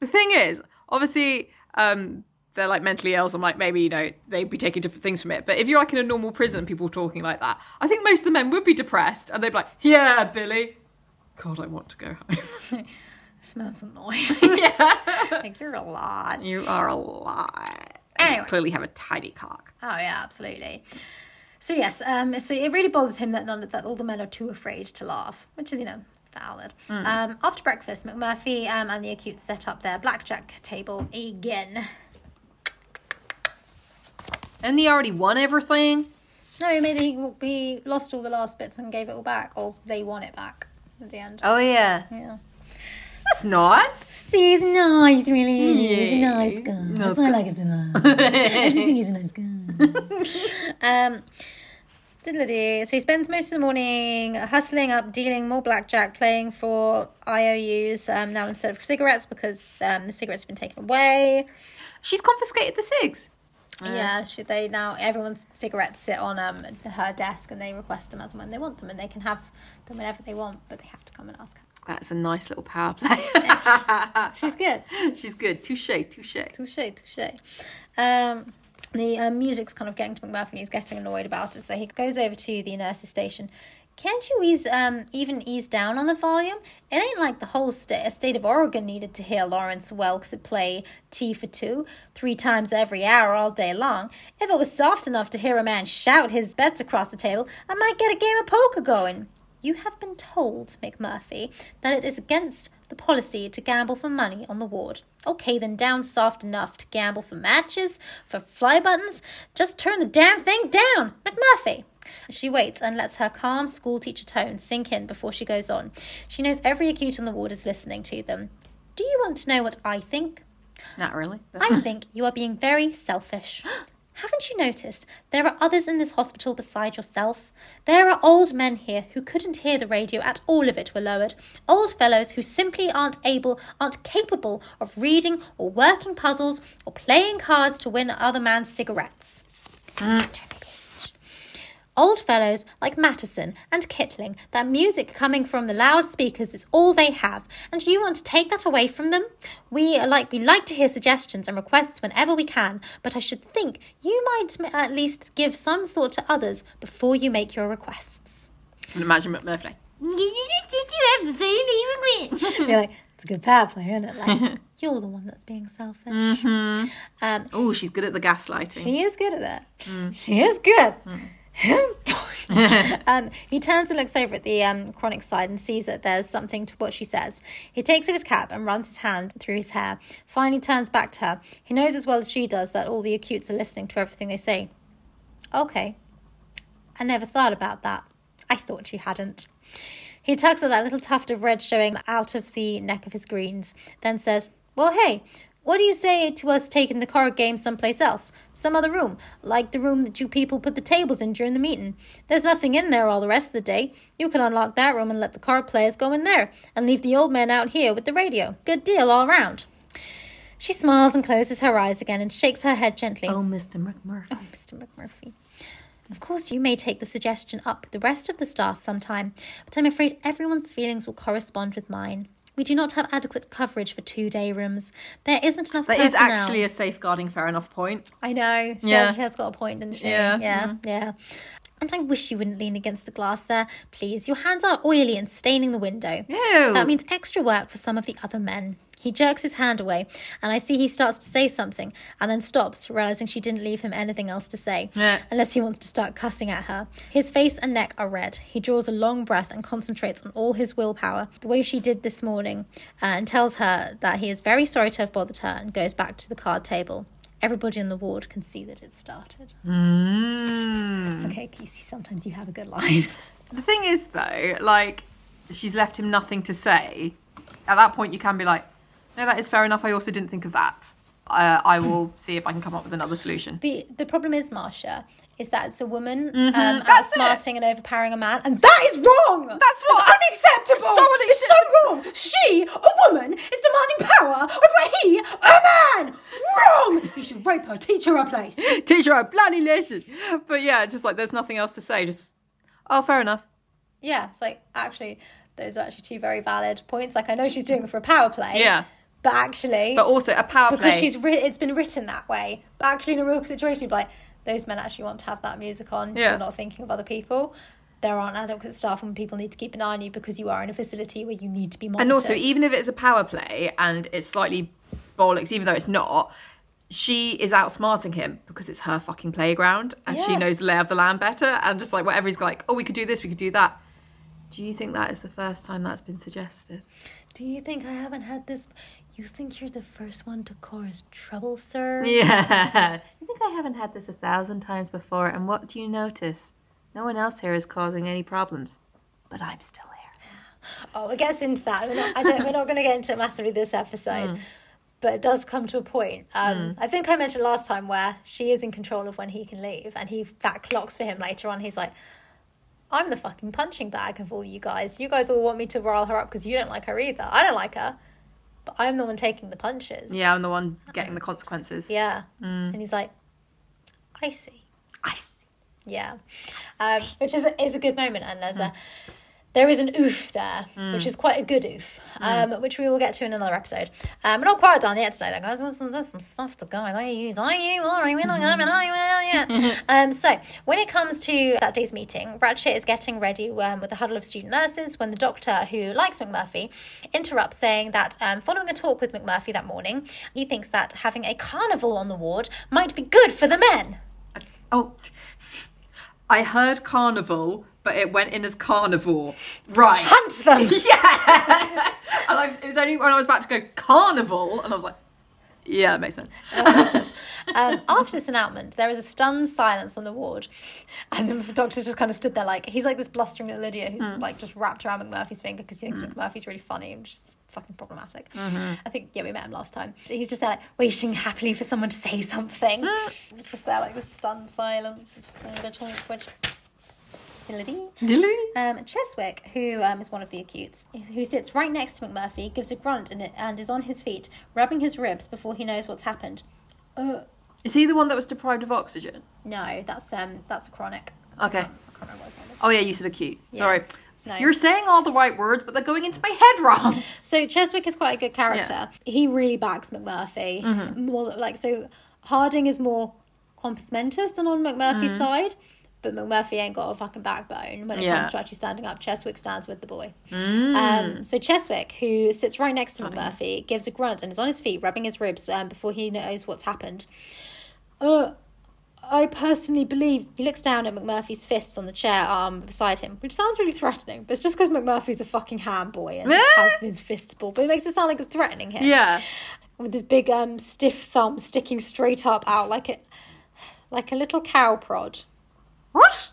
the thing is, obviously, um, they're like mentally ill, so I'm like, maybe, you know, they'd be taking different things from it. But if you're like in a normal prison, people talking like that, I think most of the men would be depressed and they'd be like, yeah, Billy. God, I want to go home. smells annoying. yeah. like you're a lot. You are a lot. And Anyway. You clearly have a tiny cock. Oh yeah, absolutely. So yes, um, so it really bothers him that none of, that all the men are too afraid to laugh, which is you know valid. Um, after breakfast, McMurphy um, and the acute set up their blackjack table again. And he already won everything. No, he made he, he lost all the last bits and gave it all back, or they won it back at the end. Oh, yeah. Yeah. That's nice. See, he's nice, really. He's a nice guy. Nice That's why I like him so much. Everything is a nice guy. um, so he spends most of the morning hustling up, dealing more blackjack, playing for IOUs um, now instead of cigarettes because um, the cigarettes have been taken away. She's confiscated the cigs. Yeah, should they now? Everyone's cigarettes sit on um her desk and they request them as and when they want them, and they can have them whenever they want, but they have to come and ask her. That's a nice little power play. She's good. She's good. Touche, touche. Touche, touche. Um, the uh, music's kind of getting to McMurphy and he's getting annoyed about it, so he goes over to the nurse's station. Can't you ease, um, even ease down on the volume? It ain't like the whole sta- state of Oregon needed to hear Lawrence Welk play Tea for Two three times every hour all day long. If it was soft enough to hear a man shout his bets across the table, I might get a game of poker going. You have been told, McMurphy, that it is against the policy to gamble for money on the ward. Okay, then down soft enough to gamble for matches, for fly buttons. Just turn the damn thing down, McMurphy. She waits and lets her calm schoolteacher tone sink in before she goes on. She knows every acute on the ward is listening to them. Do you want to know what I think? Not really. I think you are being very selfish. Haven't you noticed there are others in this hospital beside yourself? There are old men here who couldn't hear the radio at all if it were lowered. Old fellows who simply aren't able, aren't capable of reading or working puzzles or playing cards to win other man's cigarettes. Ah, Old fellows like Matterson and Kittling, that music coming from the loudspeakers is all they have, and you want to take that away from them? We like we like to hear suggestions and requests whenever we can, but I should think you might at least give some thought to others before you make your requests. And imagine McMurphy. Did You're like, it's a good power play, isn't it? Like, you're the one that's being selfish. Mm-hmm. Um, Oh, she's good at the gaslighting. She is good at it. Mm. She is good. Mm. um, he turns and looks over at the um, chronic side and sees that there's something to what she says. He takes off his cap and runs his hand through his hair. Finally, turns back to her. He knows as well as she does that all the acutes are listening to everything they say. Okay, I never thought about that. I thought you hadn't. He tugs at that little tuft of red showing out of the neck of his greens, then says, Well, hey, what do you say to us taking the card game someplace else? Some other room, like the room that you people put the tables in during the meeting. There's nothing in there all the rest of the day. You can unlock that room and let the card players go in there, and leave the old man out here with the radio. Good deal all round. She smiles and closes her eyes again and shakes her head gently. Oh, Mr. McMurphy. Oh, Mr. McMurphy. Of course, you may take the suggestion up with the rest of the staff sometime, but I'm afraid everyone's feelings will correspond with mine. We do not have adequate coverage for two day rooms. There isn't enough That is personnel. actually a safeguarding fair enough point. I know. She, Yeah. has, she has got a point, doesn't she? Yeah. Yeah. Mm-hmm. Yeah. And I wish you wouldn't lean against the glass there. Please, your hands are oily and staining the window. Ew. That means extra work for some of the other men. He jerks his hand away, and I see he starts to say something, and then stops, realizing she didn't leave him anything else to say, Yeah. unless he wants to start cussing at her. His face and neck are red. He draws a long breath and concentrates on all his willpower, the way she did this morning, uh, and tells her that he is very sorry to have bothered her, and goes back to the card table. Everybody in the ward can see that it started. Mm. Okay, Casey, sometimes you have a good line. The thing is, though, like, she's left him nothing to say. At that point, you can be like, no, that is fair enough. I also didn't think of that. Uh, I will see if I can come up with another solution. The the problem is, Marcia, is that it's a woman um, Mm-hmm. That's it. outsmarting and overpowering a man, and that is wrong. That's what- unacceptable. So it's so wrong. She, a woman, is demanding power over he, a man. Wrong. You should rape her, teach her a place. Teach her a bloody lesson. But yeah, it's just like there's nothing else to say. Just, oh, fair enough. Yeah, it's like actually, those are actually two very valid points. Like I know she's doing it for a power play. Yeah. But actually, But also a power because play. she's writ- it's been written that way. But actually, in a real situation, you'd be like those men actually want to have that music on. Yeah. You're not thinking of other people. There aren't adequate staff, and people need to keep an eye on you because you are in a facility where you need to be monitored. And also, even if it's a power play and it's slightly bollocks, even though it's not, she is outsmarting him because it's her fucking playground and she knows the lay of the land better. And just like whatever he's like, oh, we could do this, we could do that. Do you think that is the first time that's been suggested? do you think I haven't had this? You think you're the first one to cause trouble, sir? Yeah. You think I haven't had this a thousand times before? And what do you notice? No one else here is causing any problems, but I'm still here. Oh, it gets into that. We're not, I don't, we're not going to get into it massively this episode. Hmm. But it does come to a point. Um, I think I mentioned last time where she is in control of when he can leave, and he that clocks for him later on. He's like, "I'm the fucking punching bag of all you guys. You guys all want me to rile her up because you don't like her either. I don't like her, but I'm the one taking the punches." Yeah, I'm the one getting the consequences. Yeah. Hmm. And he's like, "I see." I see. Yeah, um, which is a, is a good moment, and there's a there is an oof there, which is quite a good oof, um, which we will get to in another episode. Um, we're not quite done yet today, though, guys. There's, there's some stuff to go. Are you? Are you? Are you? Are you? Are you? Are you? Um, so when it comes to that day's meeting, Ratchet is getting ready um, with a huddle of student nurses when the doctor, who likes McMurphy, interrupts, saying that um, following a talk with McMurphy that morning, he thinks that having a carnival on the ward might be good for the men. Oh, I heard carnival, but it went in as carnivore. Right. Hunt them. yeah. and I was, it was only when I was about to go carnival, and I was like, yeah, that makes sense. Um, after this announcement, there is a stunned silence on the ward, and the doctor's just kind of stood there like he's like this blustering little idiot who's hmm. like just wrapped around McMurphy's finger because he thinks hmm. McMurphy's really funny and just fucking problematic. Mm-hmm. I think yeah, we met him last time. He's just there like waiting happily for someone to say something. Hmm. it's just there like this stunned silence, just a bit awkward. Diddly-dee. Um, Cheswick, who um, is one of the acutes, who sits right next to McMurphy, gives a grunt and, and is on his feet, rubbing his ribs before he knows what's happened. Uh, Is he the one that was deprived of oxygen? no, that's um, that's a chronic. Okay. I can't remember what his name is. Oh yeah, you said acute. Sorry. No. You're saying all the right words, but they're going into my head wrong. So Cheswick is quite a good character. He really backs McMurphy. More like so, Harding is more compos than on McMurphy's side. But McMurphy ain't got a fucking backbone when it Yeah. comes to actually standing up. Cheswick stands with the boy. Um, so Cheswick, who sits right next to McMurphy, gives a grunt and is on his feet, rubbing his ribs um, before he knows what's happened. Uh, I personally believe he looks down at McMurphy's fists on the chair arm beside him, which sounds really threatening, but it's just because McMurphy's a fucking ham boy and has his fists ball, but it makes it sound like it's threatening him. Yeah. With his big um stiff thumb sticking straight up out like a like a little cow prod. What?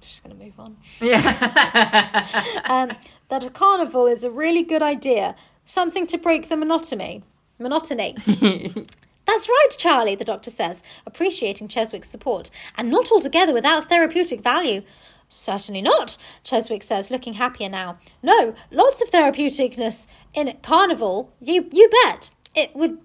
Just gonna move on. Yeah. Um, that a carnival is a really good idea. Something to break the monotony. Monotony. That's right, Charlie, the doctor says, appreciating Cheswick's support, and not altogether without therapeutic value. Certainly not, Cheswick says, looking happier now. No, lots of therapeuticness in a Carnival. You you bet. It would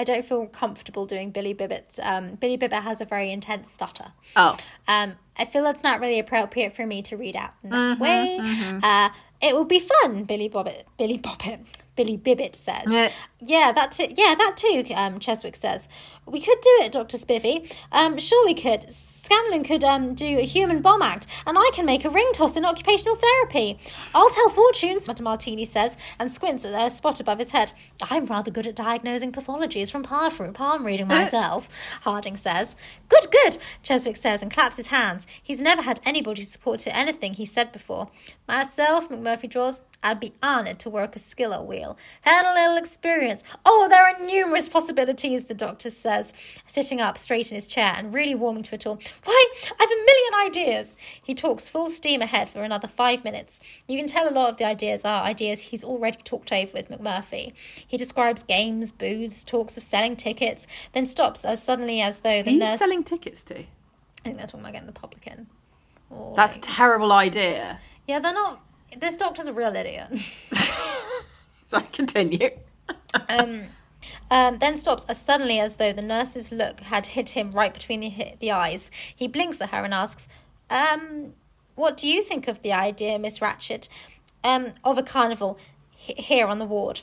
I don't feel comfortable doing Billy Bibbit's. Um, Billy Bibbit has a very intense stutter. Oh. Um, I feel that's not really appropriate for me to read out in that way. Uh, it will be fun, Billy Bobbit. Billy Bobbit. Billy Bibbit says. Yeah. Yeah, that too. Yeah, that too. Um, Cheswick says we could do it, Doctor Spivey. Um, sure we could. Scanlon could um do a human bomb act, and I can make a ring toss in occupational therapy. I'll tell fortunes. Dr. Martini says, and squints at a spot above his head. I'm rather good at diagnosing pathologies from palm, palm reading myself. Harding says. Good, good. Cheswick says and claps his hands. He's never had anybody support to anything he said before. Myself, McMurphy draws. I'd be honoured to work a skillo wheel. Had a little experience. Oh, there are numerous possibilities, the doctor says, sitting up straight in his chair and really warming to it all. Why, I've a million ideas. He talks full steam ahead for another five minutes. You can tell a lot of the ideas are ideas he's already talked over with McMurphy. He describes games, booths, talks of selling tickets, then stops as suddenly as though the Are you nurse. selling tickets to? I think they're talking about getting the public in. Or That's a terrible idea. yeah, they're not. This doctor's a real idiot. So I continue. um, um, then stops as suddenly as though the nurse's look had hit him right between the, the eyes. He blinks at her and asks, um, What do you think of the idea, Miss Ratchet, um, of a carnival h- here on the ward?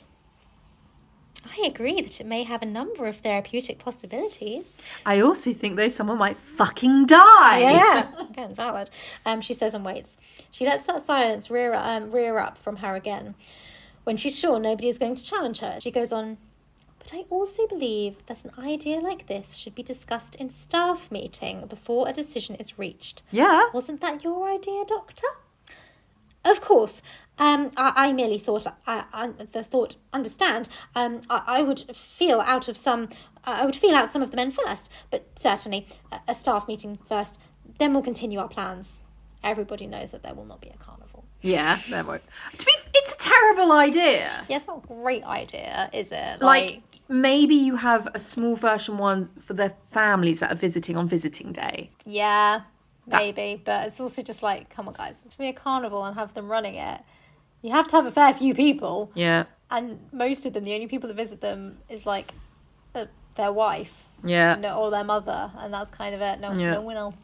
I agree that it may have a number of therapeutic possibilities. I also think though someone might fucking die. Yeah, again, valid. Um, she says and waits. She lets that silence rear um, rear up from her again. When she's sure nobody is going to challenge her, she goes on. But I also believe that an idea like this should be discussed in staff meeting before a decision is reached. Yeah. Wasn't that your idea, Doctor? Of course. Um, I, I merely thought, I, I, the thought, understand. Um, I, I would feel out of some, I would feel out some of the men first, but certainly a, a staff meeting first. Then we'll continue our plans. Everybody knows that there will not be a carnival. Yeah, there won't. To be, it's a terrible idea. Yeah, it's not a great idea, is it? Like maybe you have a small version one for the families that are visiting on visiting day. yeah, maybe, but it's also just like, come on, guys, it's gonna be a carnival and have them running it. You have to have a fair few people. Yeah. and most of them, the only people that visit them is like uh, their wife, Yeah. no, or their mother, and that's kind of it. No, Yeah. no one else.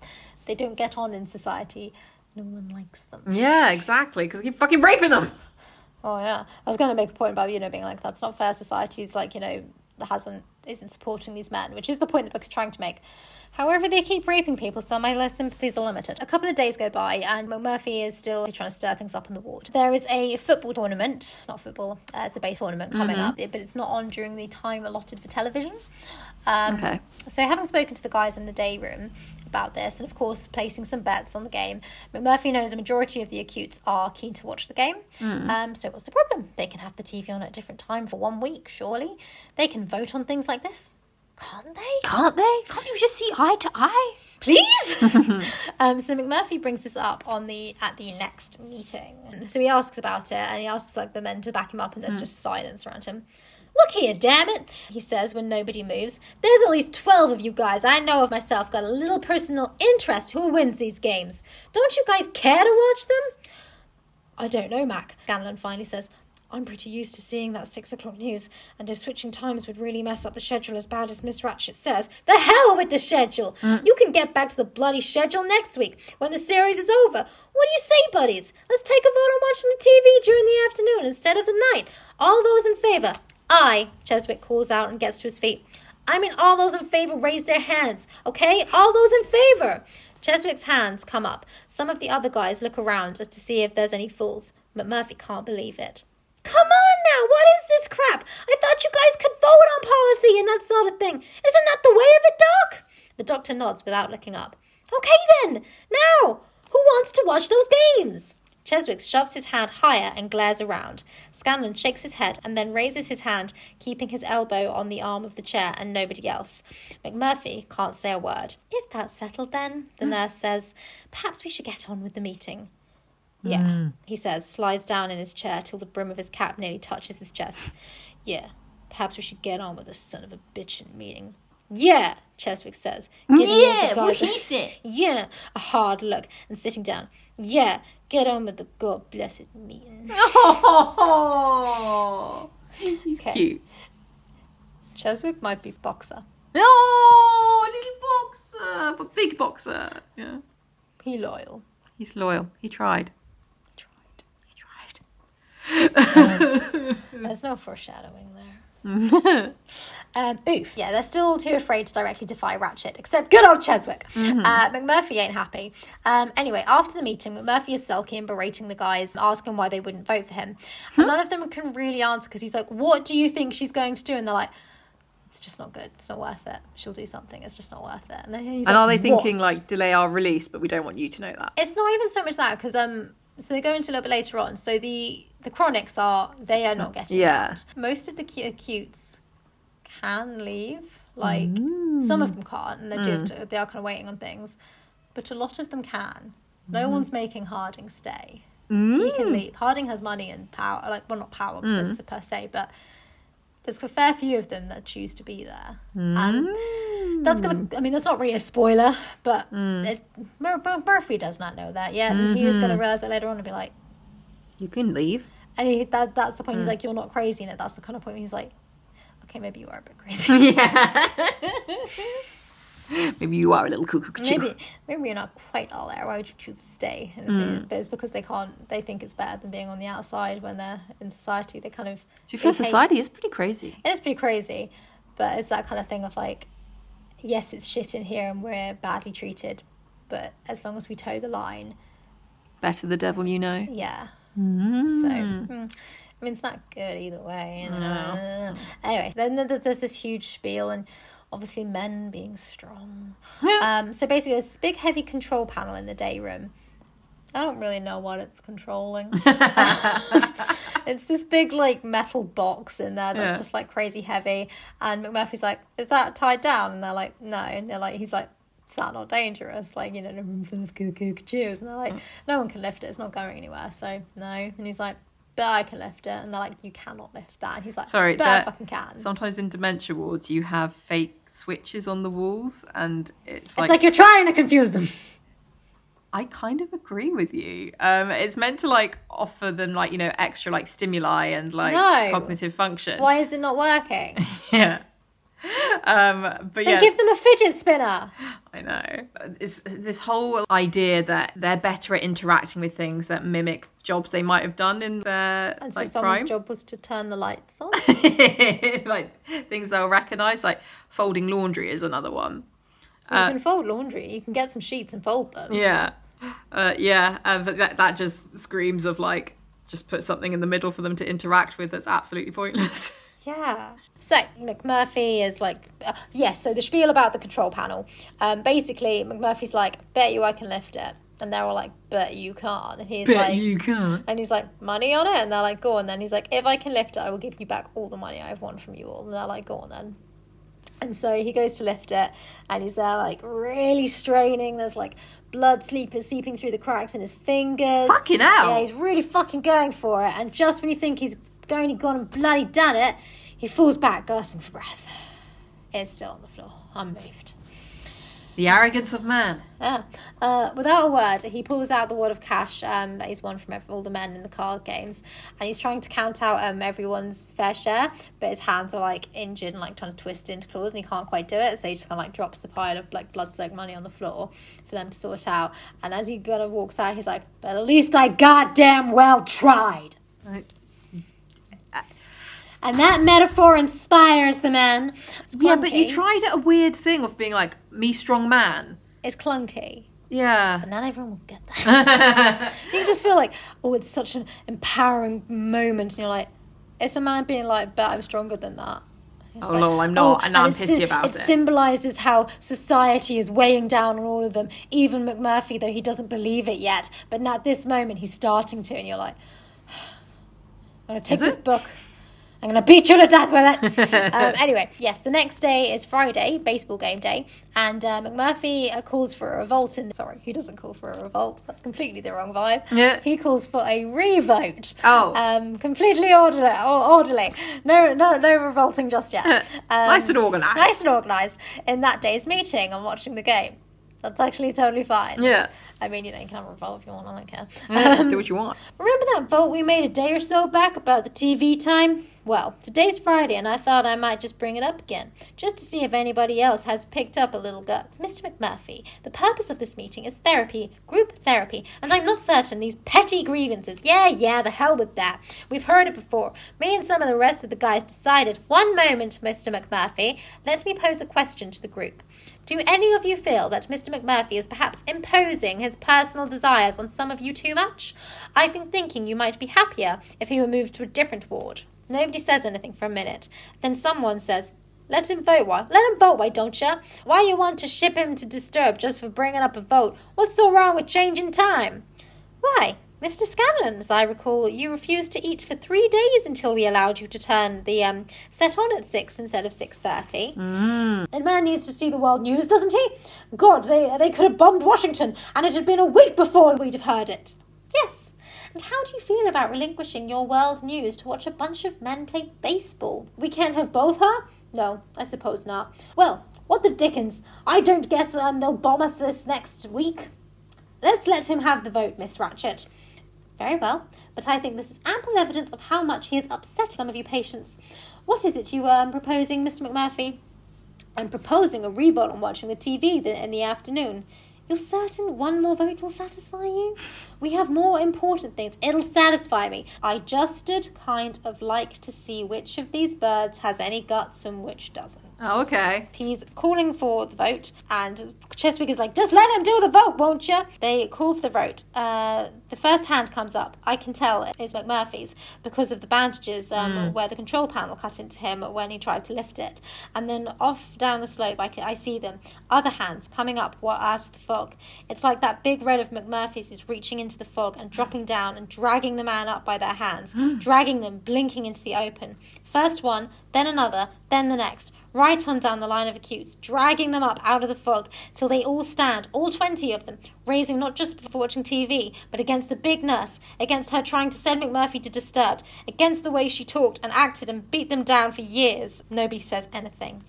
They don't get on in society. No one likes them. Yeah, exactly. Because keep fucking raping them. Oh yeah, I was going to make a point about you know being like that's not fair. Society's like you know hasn't isn't supporting these men, which is the point the book is trying to make. However, they keep raping people, so my less sympathies are limited. A couple of days go by, and McMurphy is still trying to stir things up in the ward. There is a football tournament, not football, uh, it's a base tournament coming up, but it's not on during the time allotted for television. Um, Okay. So, having spoken to the guys in the day room about this, and of course placing some bets on the game, McMurphy knows a majority of the acutes are keen to watch the game. Um, so, what's the problem? They can have the TV on at a different time for one week, surely. They can vote on things like this. Can't they? Can't they? Can't you just see eye to eye? Please. um, so McMurphy brings this up on the at the next meeting. So he asks about it, and he asks like the men to back him up, and there's just silence around him. Look here, damn it, he says when nobody moves. There's at least 12 of you guys I know of myself got a little personal interest who wins these games. Don't you guys care to watch them? I don't know, Mac. Scanlon finally says, I'm pretty used to seeing that six o'clock news, and if switching times would really mess up the schedule as bad as Miss Ratchet says, the hell with the schedule! Mm. You can get back to the bloody schedule next week when the series is over. What do you say, buddies? Let's take a vote on watching the TV during the afternoon instead of the night. All those in favour? Aye, Cheswick calls out and gets to his feet. I mean, all those in favour raise their hands, okay? All those in favour! Cheswick's hands come up. Some of the other guys look around to see if there's any fools, but Murphy can't believe it. Come on now, what is this crap? I thought you guys could vote on policy and that sort of thing. Isn't that the way of it, Doc? The doctor nods without looking up. Okay then, now, who wants to watch those games? Cheswick shoves his hand higher and glares around. Scanlon shakes his head and then raises his hand, keeping his elbow on the arm of the chair and nobody else. McMurphy can't say a word. If that's settled, then, the hmm. nurse says, perhaps we should get on with the meeting. Yeah, hmm. he says, slides down in his chair till the brim of his cap nearly touches his chest. Yeah, perhaps we should get on with this son of a bitch in meeting. Yeah, Cheswick says. giving all the Yeah, what he said. yeah, a hard look and sitting down. Yeah, get on with the God blessed meeting. Oh, he's Okay. cute. Cheswick might be boxer. Oh, little boxer, but big boxer. Yeah. He loyal. He's loyal. He tried. He tried. He tried. There's no foreshadowing there. Um, oof. Yeah, they're still too afraid to directly defy Ratchet, except good old Cheswick. Uh, McMurphy ain't happy. Um, anyway, after the meeting, McMurphy is sulky and berating the guys, asking why they wouldn't vote for him. And none of them can really answer because he's like, What do you think she's going to do? And they're like, It's just not good. It's not worth it. She'll do something. It's just not worth it. And, then he's And like, are they thinking "What?" like delay our release, but we don't want you to know that? It's not even so much that because um so they go into a little bit later on. So the the chronics are they are not getting Yeah. out. Most of the cu- acutes can leave. Like some of mm. them can't, and they do. Mm. They are kind of waiting on things, but a lot of them can. No mm-hmm. one's making Harding stay. He can mm. leave. Harding has money and power. Like well, not power per, per se, but there's a fair few of them that choose to be there. And that's gonna. I mean, that's not really a spoiler, but hmm. it, Mur- Mur- Murphy does not know that yet. and He is gonna mm-hmm. realize it later on and be like, You can leave. and he, that that's the point. He's mm. like, you're not crazy, and that's the kind of point. Where he's like, okay, maybe you are a bit crazy. yeah. Maybe you are a little cuckoo. maybe maybe you're not quite all there. Why would you choose to stay? And it's- mm. But it's because they can't. They think it's better than being on the outside when they're in society. They kind of. Fair, they hate- society is pretty crazy. It is pretty crazy, but it's that kind of thing of like, yes, it's shit in here and we're badly treated, but as long as we toe the line, Better the devil you know. yeah. Mm. So, mm, I mean, it's not good either way. you know. Anyway, then there's this huge spiel and obviously men being strong. um, so basically, there's this big heavy control panel in the day room. I don't really know what it's controlling. it's this big like metal box in there that's Yeah. just like crazy heavy. And McMurphy's like, "Is that tied down?" And they're like, "No." And they're like, "He's like." Is that not dangerous? Like, you know, a room full of cuckoos. And they're like, mm. no one can lift it. It's not going anywhere. So, no. And he's like, but I can lift it. And they're like, you cannot lift that. And he's like, Sorry, but I that- fucking can. Sometimes in dementia wards, you have fake switches on the walls, and it's it's like, you're trying to confuse them. I kind of agree with you. Um, it's meant to like offer them like you know extra like stimuli and like No. cognitive function. Why is it not working? Yeah. Um, but Then yeah, give them a fidget spinner. I know. It's this whole idea that they're better at interacting with things that mimic jobs they might have done in their And so like someone's crime. job was to turn the lights on. like things they'll recognise, like folding laundry is another one. you can fold laundry. You can get some sheets and fold them. Yeah, uh, yeah, uh, but that that just screams of like just put something in the middle for them to interact with that's absolutely pointless. Yeah. So McMurphy is like, uh, yes. So the spiel about the control panel. Um, basically, McMurphy's like, bet you I can lift it, and they're all like, bet you can't. And he's like, "You can't. and he's like, money on it, and they're like, go on. Then he's like, if I can lift it, I will give you back all the money I've won from you all. And they're like, go on then. And so he goes to lift it, and he's there like really straining. There's like blood sleeping seeping through the cracks in his fingers. Fucking hell. Yeah, he's really fucking going for it. And just when you think he's going to gone and bloody done it, he falls back, gasping for breath. It's still on the floor, unmoved. The arrogance of man. Yeah. Uh, without a word, he pulls out the wad of cash um, that he's won from all the men in the card games, and he's trying to count out um, everyone's fair share, but his hands are like injured and like trying to twist into claws, and he can't quite do it. So he just kind of like drops the pile of like blood-soaked money on the floor for them to sort out. And as he kind of walks out, he's like, "But at least I goddamn well tried." And that metaphor inspires the man. It's Yeah, but you tried a weird thing of being like me strong man. It's clunky. Yeah. But not everyone will get that. you can just feel like, oh, it's such an empowering moment, and you're like, it's a man being like, but I'm stronger than that. Oh, lol, I'm oh, not, and now I'm pissy sy- about it. it. symbolizes how society is weighing down on all of them. Even McMurphy, though he doesn't believe it yet, but now at this moment he's starting to, and you're like, I'm gonna take Is this it? book. I'm gonna beat you to death with it. um, anyway, yes, the next day is Friday, baseball game day, and uh, McMurphy uh, calls for a revolt. In the- sorry, he doesn't call for a revolt. That's completely the wrong vibe. Yeah. he calls for a revote. Oh. um, completely orderly. or- Orderly. No, no, no revolting just yet. Um, Nice and organised. Nice and organised. In that day's meeting, I'm watching the game. That's actually totally fine. Yeah. I mean, you know, you can have a revolt if you want. I don't care. Yeah, Um, Do what you want. Remember that vote we made a day or so back about the TV time? Well, today's Friday, and I thought I might just bring it up again, just to see if anybody else has picked up a little guts. Mr. McMurphy, the purpose of this meeting is therapy, group therapy, and I'm not certain these petty grievances. Yeah, yeah, the hell with that. We've heard it before. Me and some of the rest of the guys decided. One moment, Mr. McMurphy. Let me pose a question to the group. Do any of you feel that Mr. McMurphy is perhaps imposing his personal desires on some of you too much? I've been thinking you might be happier if he were moved to a different ward. Nobody says anything for a minute. Then someone says, let him vote, why? Let him vote, why don't you? Why you want to ship him to Disturb just for bringing up a vote? What's so wrong with changing time? Why, Mr. Scanlon, as I recall, you refused to eat for three days until we allowed you to turn the um, set on at six instead of six thirty. Mm. A man needs to see the world news, doesn't he? God, they they could have bombed Washington, and it had been a week before we'd have heard it. Yes. And how do you feel about relinquishing your world news to watch a bunch of men play baseball? We can't have both, huh? No, I suppose not. Well, what the dickens? I don't guess um, they'll bomb us this next week. Let's let him have the vote, Miss Ratchet. Very well, but I think this is ample evidence of how much he has upset some of you patients. What is it you are um, proposing, Mr. McMurphy? I'm proposing a revote on watching the TV in the afternoon. You're certain one more vote will satisfy you? We have more important things. It'll satisfy me. I just did kind of like to see which of these birds has any guts and which doesn't. Oh, okay. He's calling for the vote, and Cheswick is like, just let him do the vote, won't you? They call for the vote. Uh, the first hand comes up. I can tell it's McMurphy's because of the bandages um, where the control panel cut into him when he tried to lift it. And then off down the slope, I, can, I see them. Other hands coming up out of the fog. It's like that big red of McMurphy's is reaching into the fog and dropping down and dragging the man up by their hands, dragging them, blinking into the open. First one, then another, then the next right on down the line of acutes, dragging them up out of the fog till they all stand, all 20 of them, raising not just for watching TV, but against the big nurse, against her trying to send McMurphy to Disturbed, against the way she talked and acted and beat them down for years. Nobody says anything.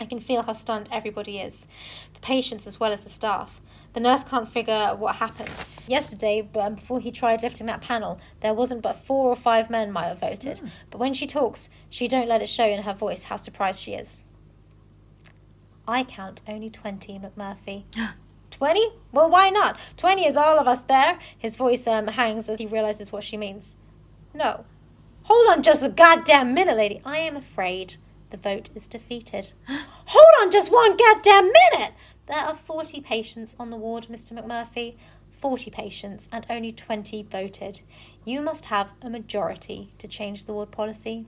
I can feel how stunned everybody is, the patients as well as the staff. The nurse can't figure what happened. Yesterday, um, before he tried lifting that panel, there wasn't but four or five men might have voted. But when she talks, she don't let it show in her voice how surprised she is. I count only twenty, McMurphy. Twenty? Well, why not? Twenty is all of us there. His voice um, hangs as he realizes what she means. No. Hold on just a goddamn minute, lady. I am afraid the vote is defeated. Hold on just one goddamn minute! There are 40 patients on the ward, Mr. McMurphy. 40 patients, and only 20 voted. You must have a majority to change the ward policy.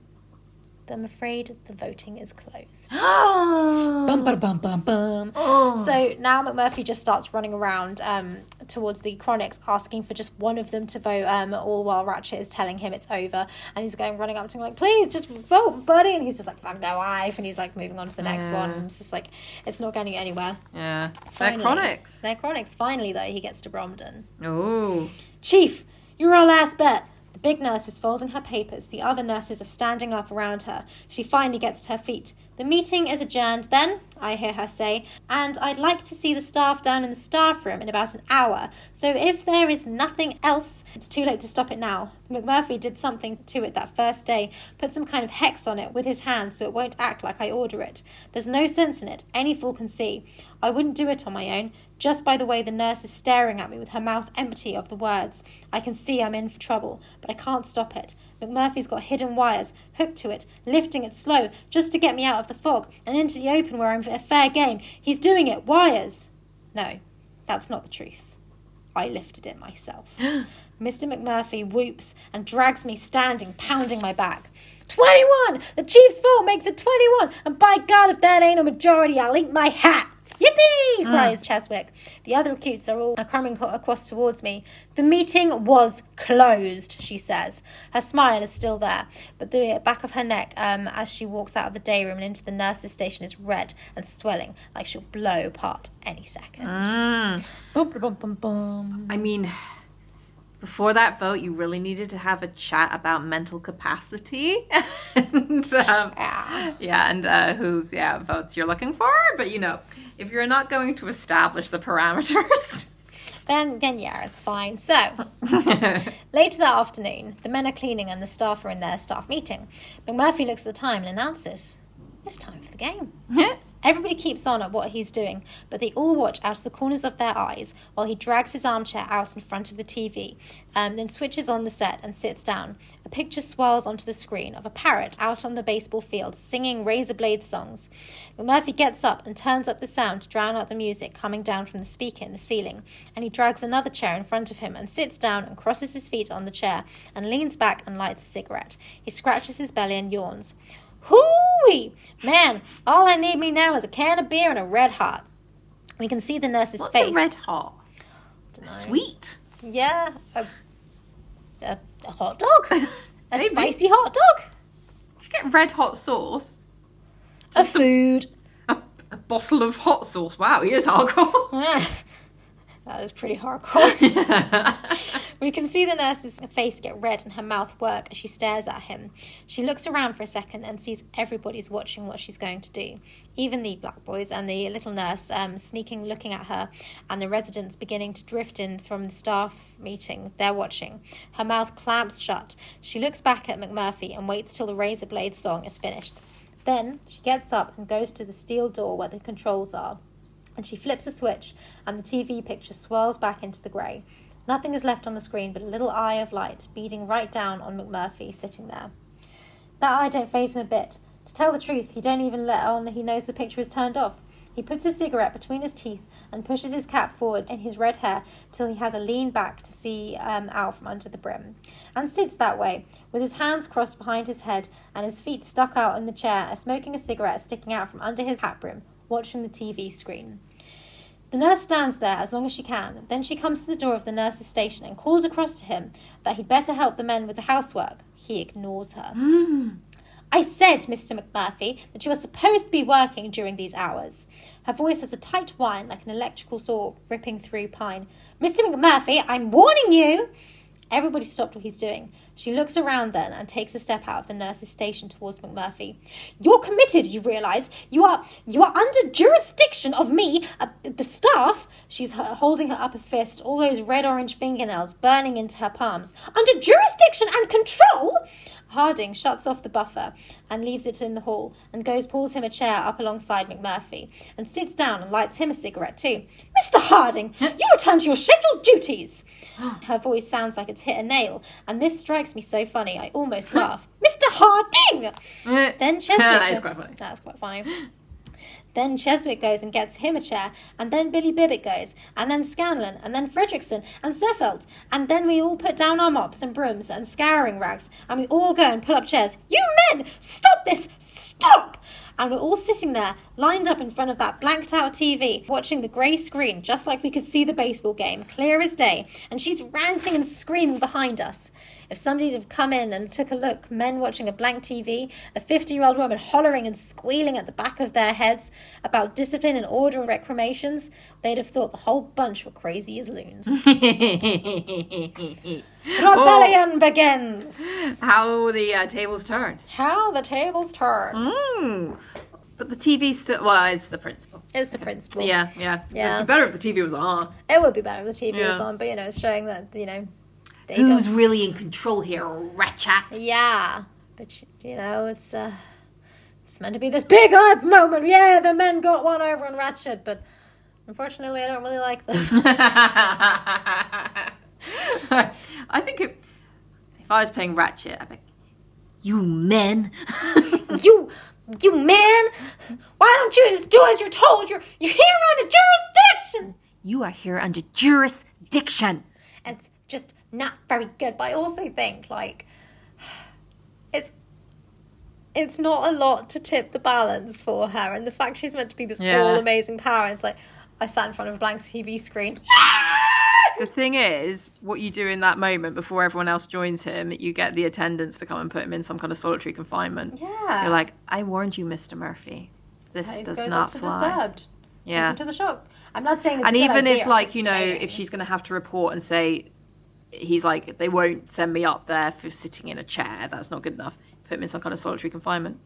I'm afraid the voting is closed. Bum, bum, bum, bum, bum. Oh. So now McMurphy just starts running around um, towards the chronics, asking for just one of them to vote, um, all while Ratchet is telling him it's over. And he's going running up to him like, please, just vote, buddy. And he's just like, fuck their life. And he's like moving on to the next Yeah. one. And it's just like, it's not getting anywhere. Yeah. They're chronics. They're chronics. Finally, though, he gets to Bromden. Oh. Chief, you're our last bet. The big nurse is folding her papers. The other nurses are standing up around her. She finally gets to her feet. The meeting is adjourned then, I hear her say, and I'd like to see the staff down in the staff room in about an hour. So if there is nothing else, it's too late to stop it now. McMurphy did something to it that first day, put some kind of hex on it with his hand so it won't act like I order it. There's no sense in it, any fool can see. I wouldn't do it on my own, just by the way the nurse is staring at me with her mouth empty of the words. I can see I'm in for trouble, but I can't stop it. McMurphy's got hidden wires hooked to it, lifting it slow, just to get me out of the fog and into the open where I'm a fair game. He's doing it, wires. No, that's not the truth. I lifted it myself. Mr. McMurphy whoops and drags me standing, pounding my back. 21! The chief's vote makes it 21! And by God, if that ain't a majority, I'll eat my hat! Yippee! cries Cheswick. The other acutes are all coming co- across towards me. The meeting was closed, she says. Her smile is still there, but the back of her neck, um, as she walks out of the day room and into the nurse's station, is red and swelling, like she'll blow apart any second. Mm. Bum, bum, bum, bum. I mean, before that vote, you really needed to have a chat about mental capacity and um, Yeah. yeah, and uh, whose yeah votes you're looking for. But you know, if you're not going to establish the parameters, then then yeah, it's fine. So later that afternoon, the men are cleaning and the staff are in their staff meeting. McMurphy looks at the time and announces, "It's time for the game." Everybody keeps on at what he's doing, but they all watch out of the corners of their eyes while he drags his armchair out in front of the TV, um, then switches on the set and sits down. A picture swirls onto the screen of a parrot out on the baseball field singing razor blade songs. Murphy gets up and turns up the sound to drown out the music coming down from the speaker in the ceiling, and he drags another chair in front of him and sits down and crosses his feet on the chair and leans back and lights a cigarette. He scratches his belly and yawns. Hooey! Man, all I need me now is a can of beer and a red hot. We can see the nurse's What's face. a red hot? Sweet. Yeah, a, a, a hot dog. A spicy hot dog. Just get red hot sauce. A food. A, a bottle of hot sauce. Wow, he is hardcore. that is pretty hardcore. We can see the nurse's face get red and her mouth work as she stares at him. She looks around for a second and sees everybody's watching what she's going to do. Even the black boys and the little nurse um, sneaking looking at her, and the residents beginning to drift in from the staff meeting. They're watching. Her mouth clamps shut. She looks back at McMurphy and waits till the razor blade song is finished. Then she gets up and goes to the steel door where the controls are and she flips a switch, and the TV picture swirls back into the grey. Nothing is left on the screen but a little eye of light beading right down on McMurphy sitting there. That eye don't phase him a bit. To tell the truth, he don't even let on he knows the picture is turned off. He puts his cigarette between his teeth and pushes his cap forward in his red hair till he has a lean back to see um, out from under the brim, and sits that way, with his hands crossed behind his head and his feet stuck out in the chair, smoking a cigarette sticking out from under his hat brim, watching the TV screen. The nurse stands there as long as she can. Then she comes to the door of the nurse's station and calls across to him that he'd better help the men with the housework. He ignores her. I said, Mr. McMurphy, that you are supposed to be working during these hours. Her voice has a tight whine like an electrical saw ripping through pine. Mr. McMurphy, I'm warning you! Everybody stopped what he's doing. She looks around then and takes a step out of the nurse's station towards McMurphy. You're committed, you realise. You are you are under jurisdiction of me, uh, the staff. She's holding her upper fist, all those red orange fingernails burning into her palms. Under jurisdiction and control. Harding shuts off the buffer and leaves it in the hall and goes pulls him a chair up alongside McMurphy and sits down and lights him a cigarette too. Mr. Harding, you return to your scheduled duties. Her voice sounds like it's hit a nail, and this strikes me so funny I almost laugh. Mr. Harding! Then Cheswick. that is quite funny. That's quite funny. Then Cheswick goes and gets him a chair, and then Billy Bibbit goes, and then Scanlon, and then Fredrickson, and Sefelt, and then we all put down our mops and brooms and scouring rags, and we all go and pull up chairs. You men, stop this! Stop! And we're all sitting there, lined up in front of that blanked out TV, watching the grey screen, just like we could see the baseball game, clear as day. And she's ranting and screaming behind us. If somebody had come in and took a look, men watching a blank TV, a 50 year old woman hollering and squealing at the back of their heads about discipline and order and reclamations, they'd have thought the whole bunch were crazy as loons. Rebellion begins! How the uh, tables turn. How the tables turn. Mm. But the TV still. Well, it's the principle. It's the principle. Yeah, yeah. Yeah. It'd be better if the TV was on. It would be better if the TV was on, but you know, it's showing that, you know, they Who's don't- really in control here, Ratchet? Yeah, but you know, it's uh, it's meant to be this big odd moment. Yeah, the men got one over on Ratchet, but unfortunately, I don't really like them. I think it, if I was playing Ratchet, I'd be like, you men. you, you man, why don't you just do as you're told? You're you're here under jurisdiction. you are here under jurisdiction. And just not very good. But I also think like it's. It's not a lot to tip the balance for her, and the fact she's meant to be this Yeah. all amazing power. It's like I sat in front of a blank TV screen. The thing is, what you do in that moment before everyone else joins him, you get the attendants to come and put him in some kind of solitary confinement. Yeah. You're like, I warned you, Mr. Murphy. This does not fly. Disturbed. Yeah. Them to the shock. I'm not saying it's and even idea, if like you know saying- if she's going to have to report and say he's like they won't send me up there for sitting in a chair that's not good enough put him in some kind of solitary confinement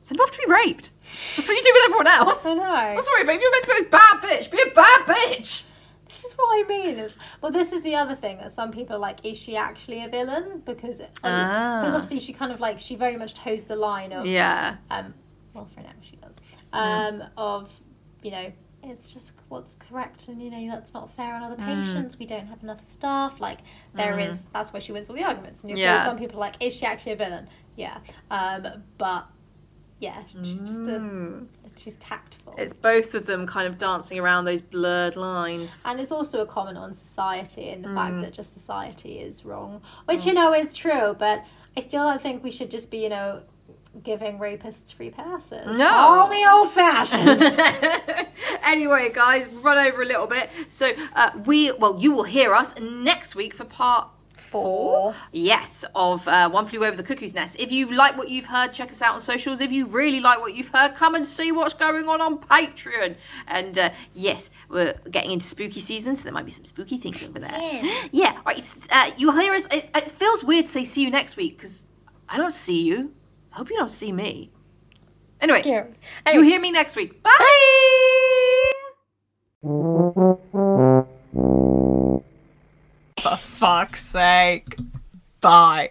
send him off to be raped that's what you do with everyone else I know. i'm sorry babe you're meant to be a bad bitch be a bad bitch This is what I mean. Is well, this is the other thing that some people are like, is she actually a villain? Because because Ah. obviously she kind of like she very much toes the line of Yeah. um well for now she does um of you know it's just what's correct and you know that's not fair on other Mm. patients we don't have enough staff like there is that's where she wins all the arguments and you'll Yeah. see some people are like is she actually a villain yeah um but yeah she's just a Mm. she's tactful It's both of them kind of dancing around those blurred lines. and it's also a comment on society and the Mm. fact that just society is wrong which you know is true but i still don't think we should just be you know giving rapists free passes No. call me old fashioned anyway, guys, run over a little bit. So uh, we, well, you will hear us next week for part four. Yes, of uh, One Flew Over the Cuckoo's Nest. If you like what you've heard, check us out on socials. If you really like what you've heard, come and see what's going on on Patreon. And uh, yes, we're getting into spooky season, so there might be some spooky things over there. Yeah. Yeah, right. Uh, you'll hear us. It, it feels weird to say see you next week because I don't see you. I hope you don't see me. Anyway, Scary. you hear me next week. Bye. For fuck's sake. Bye.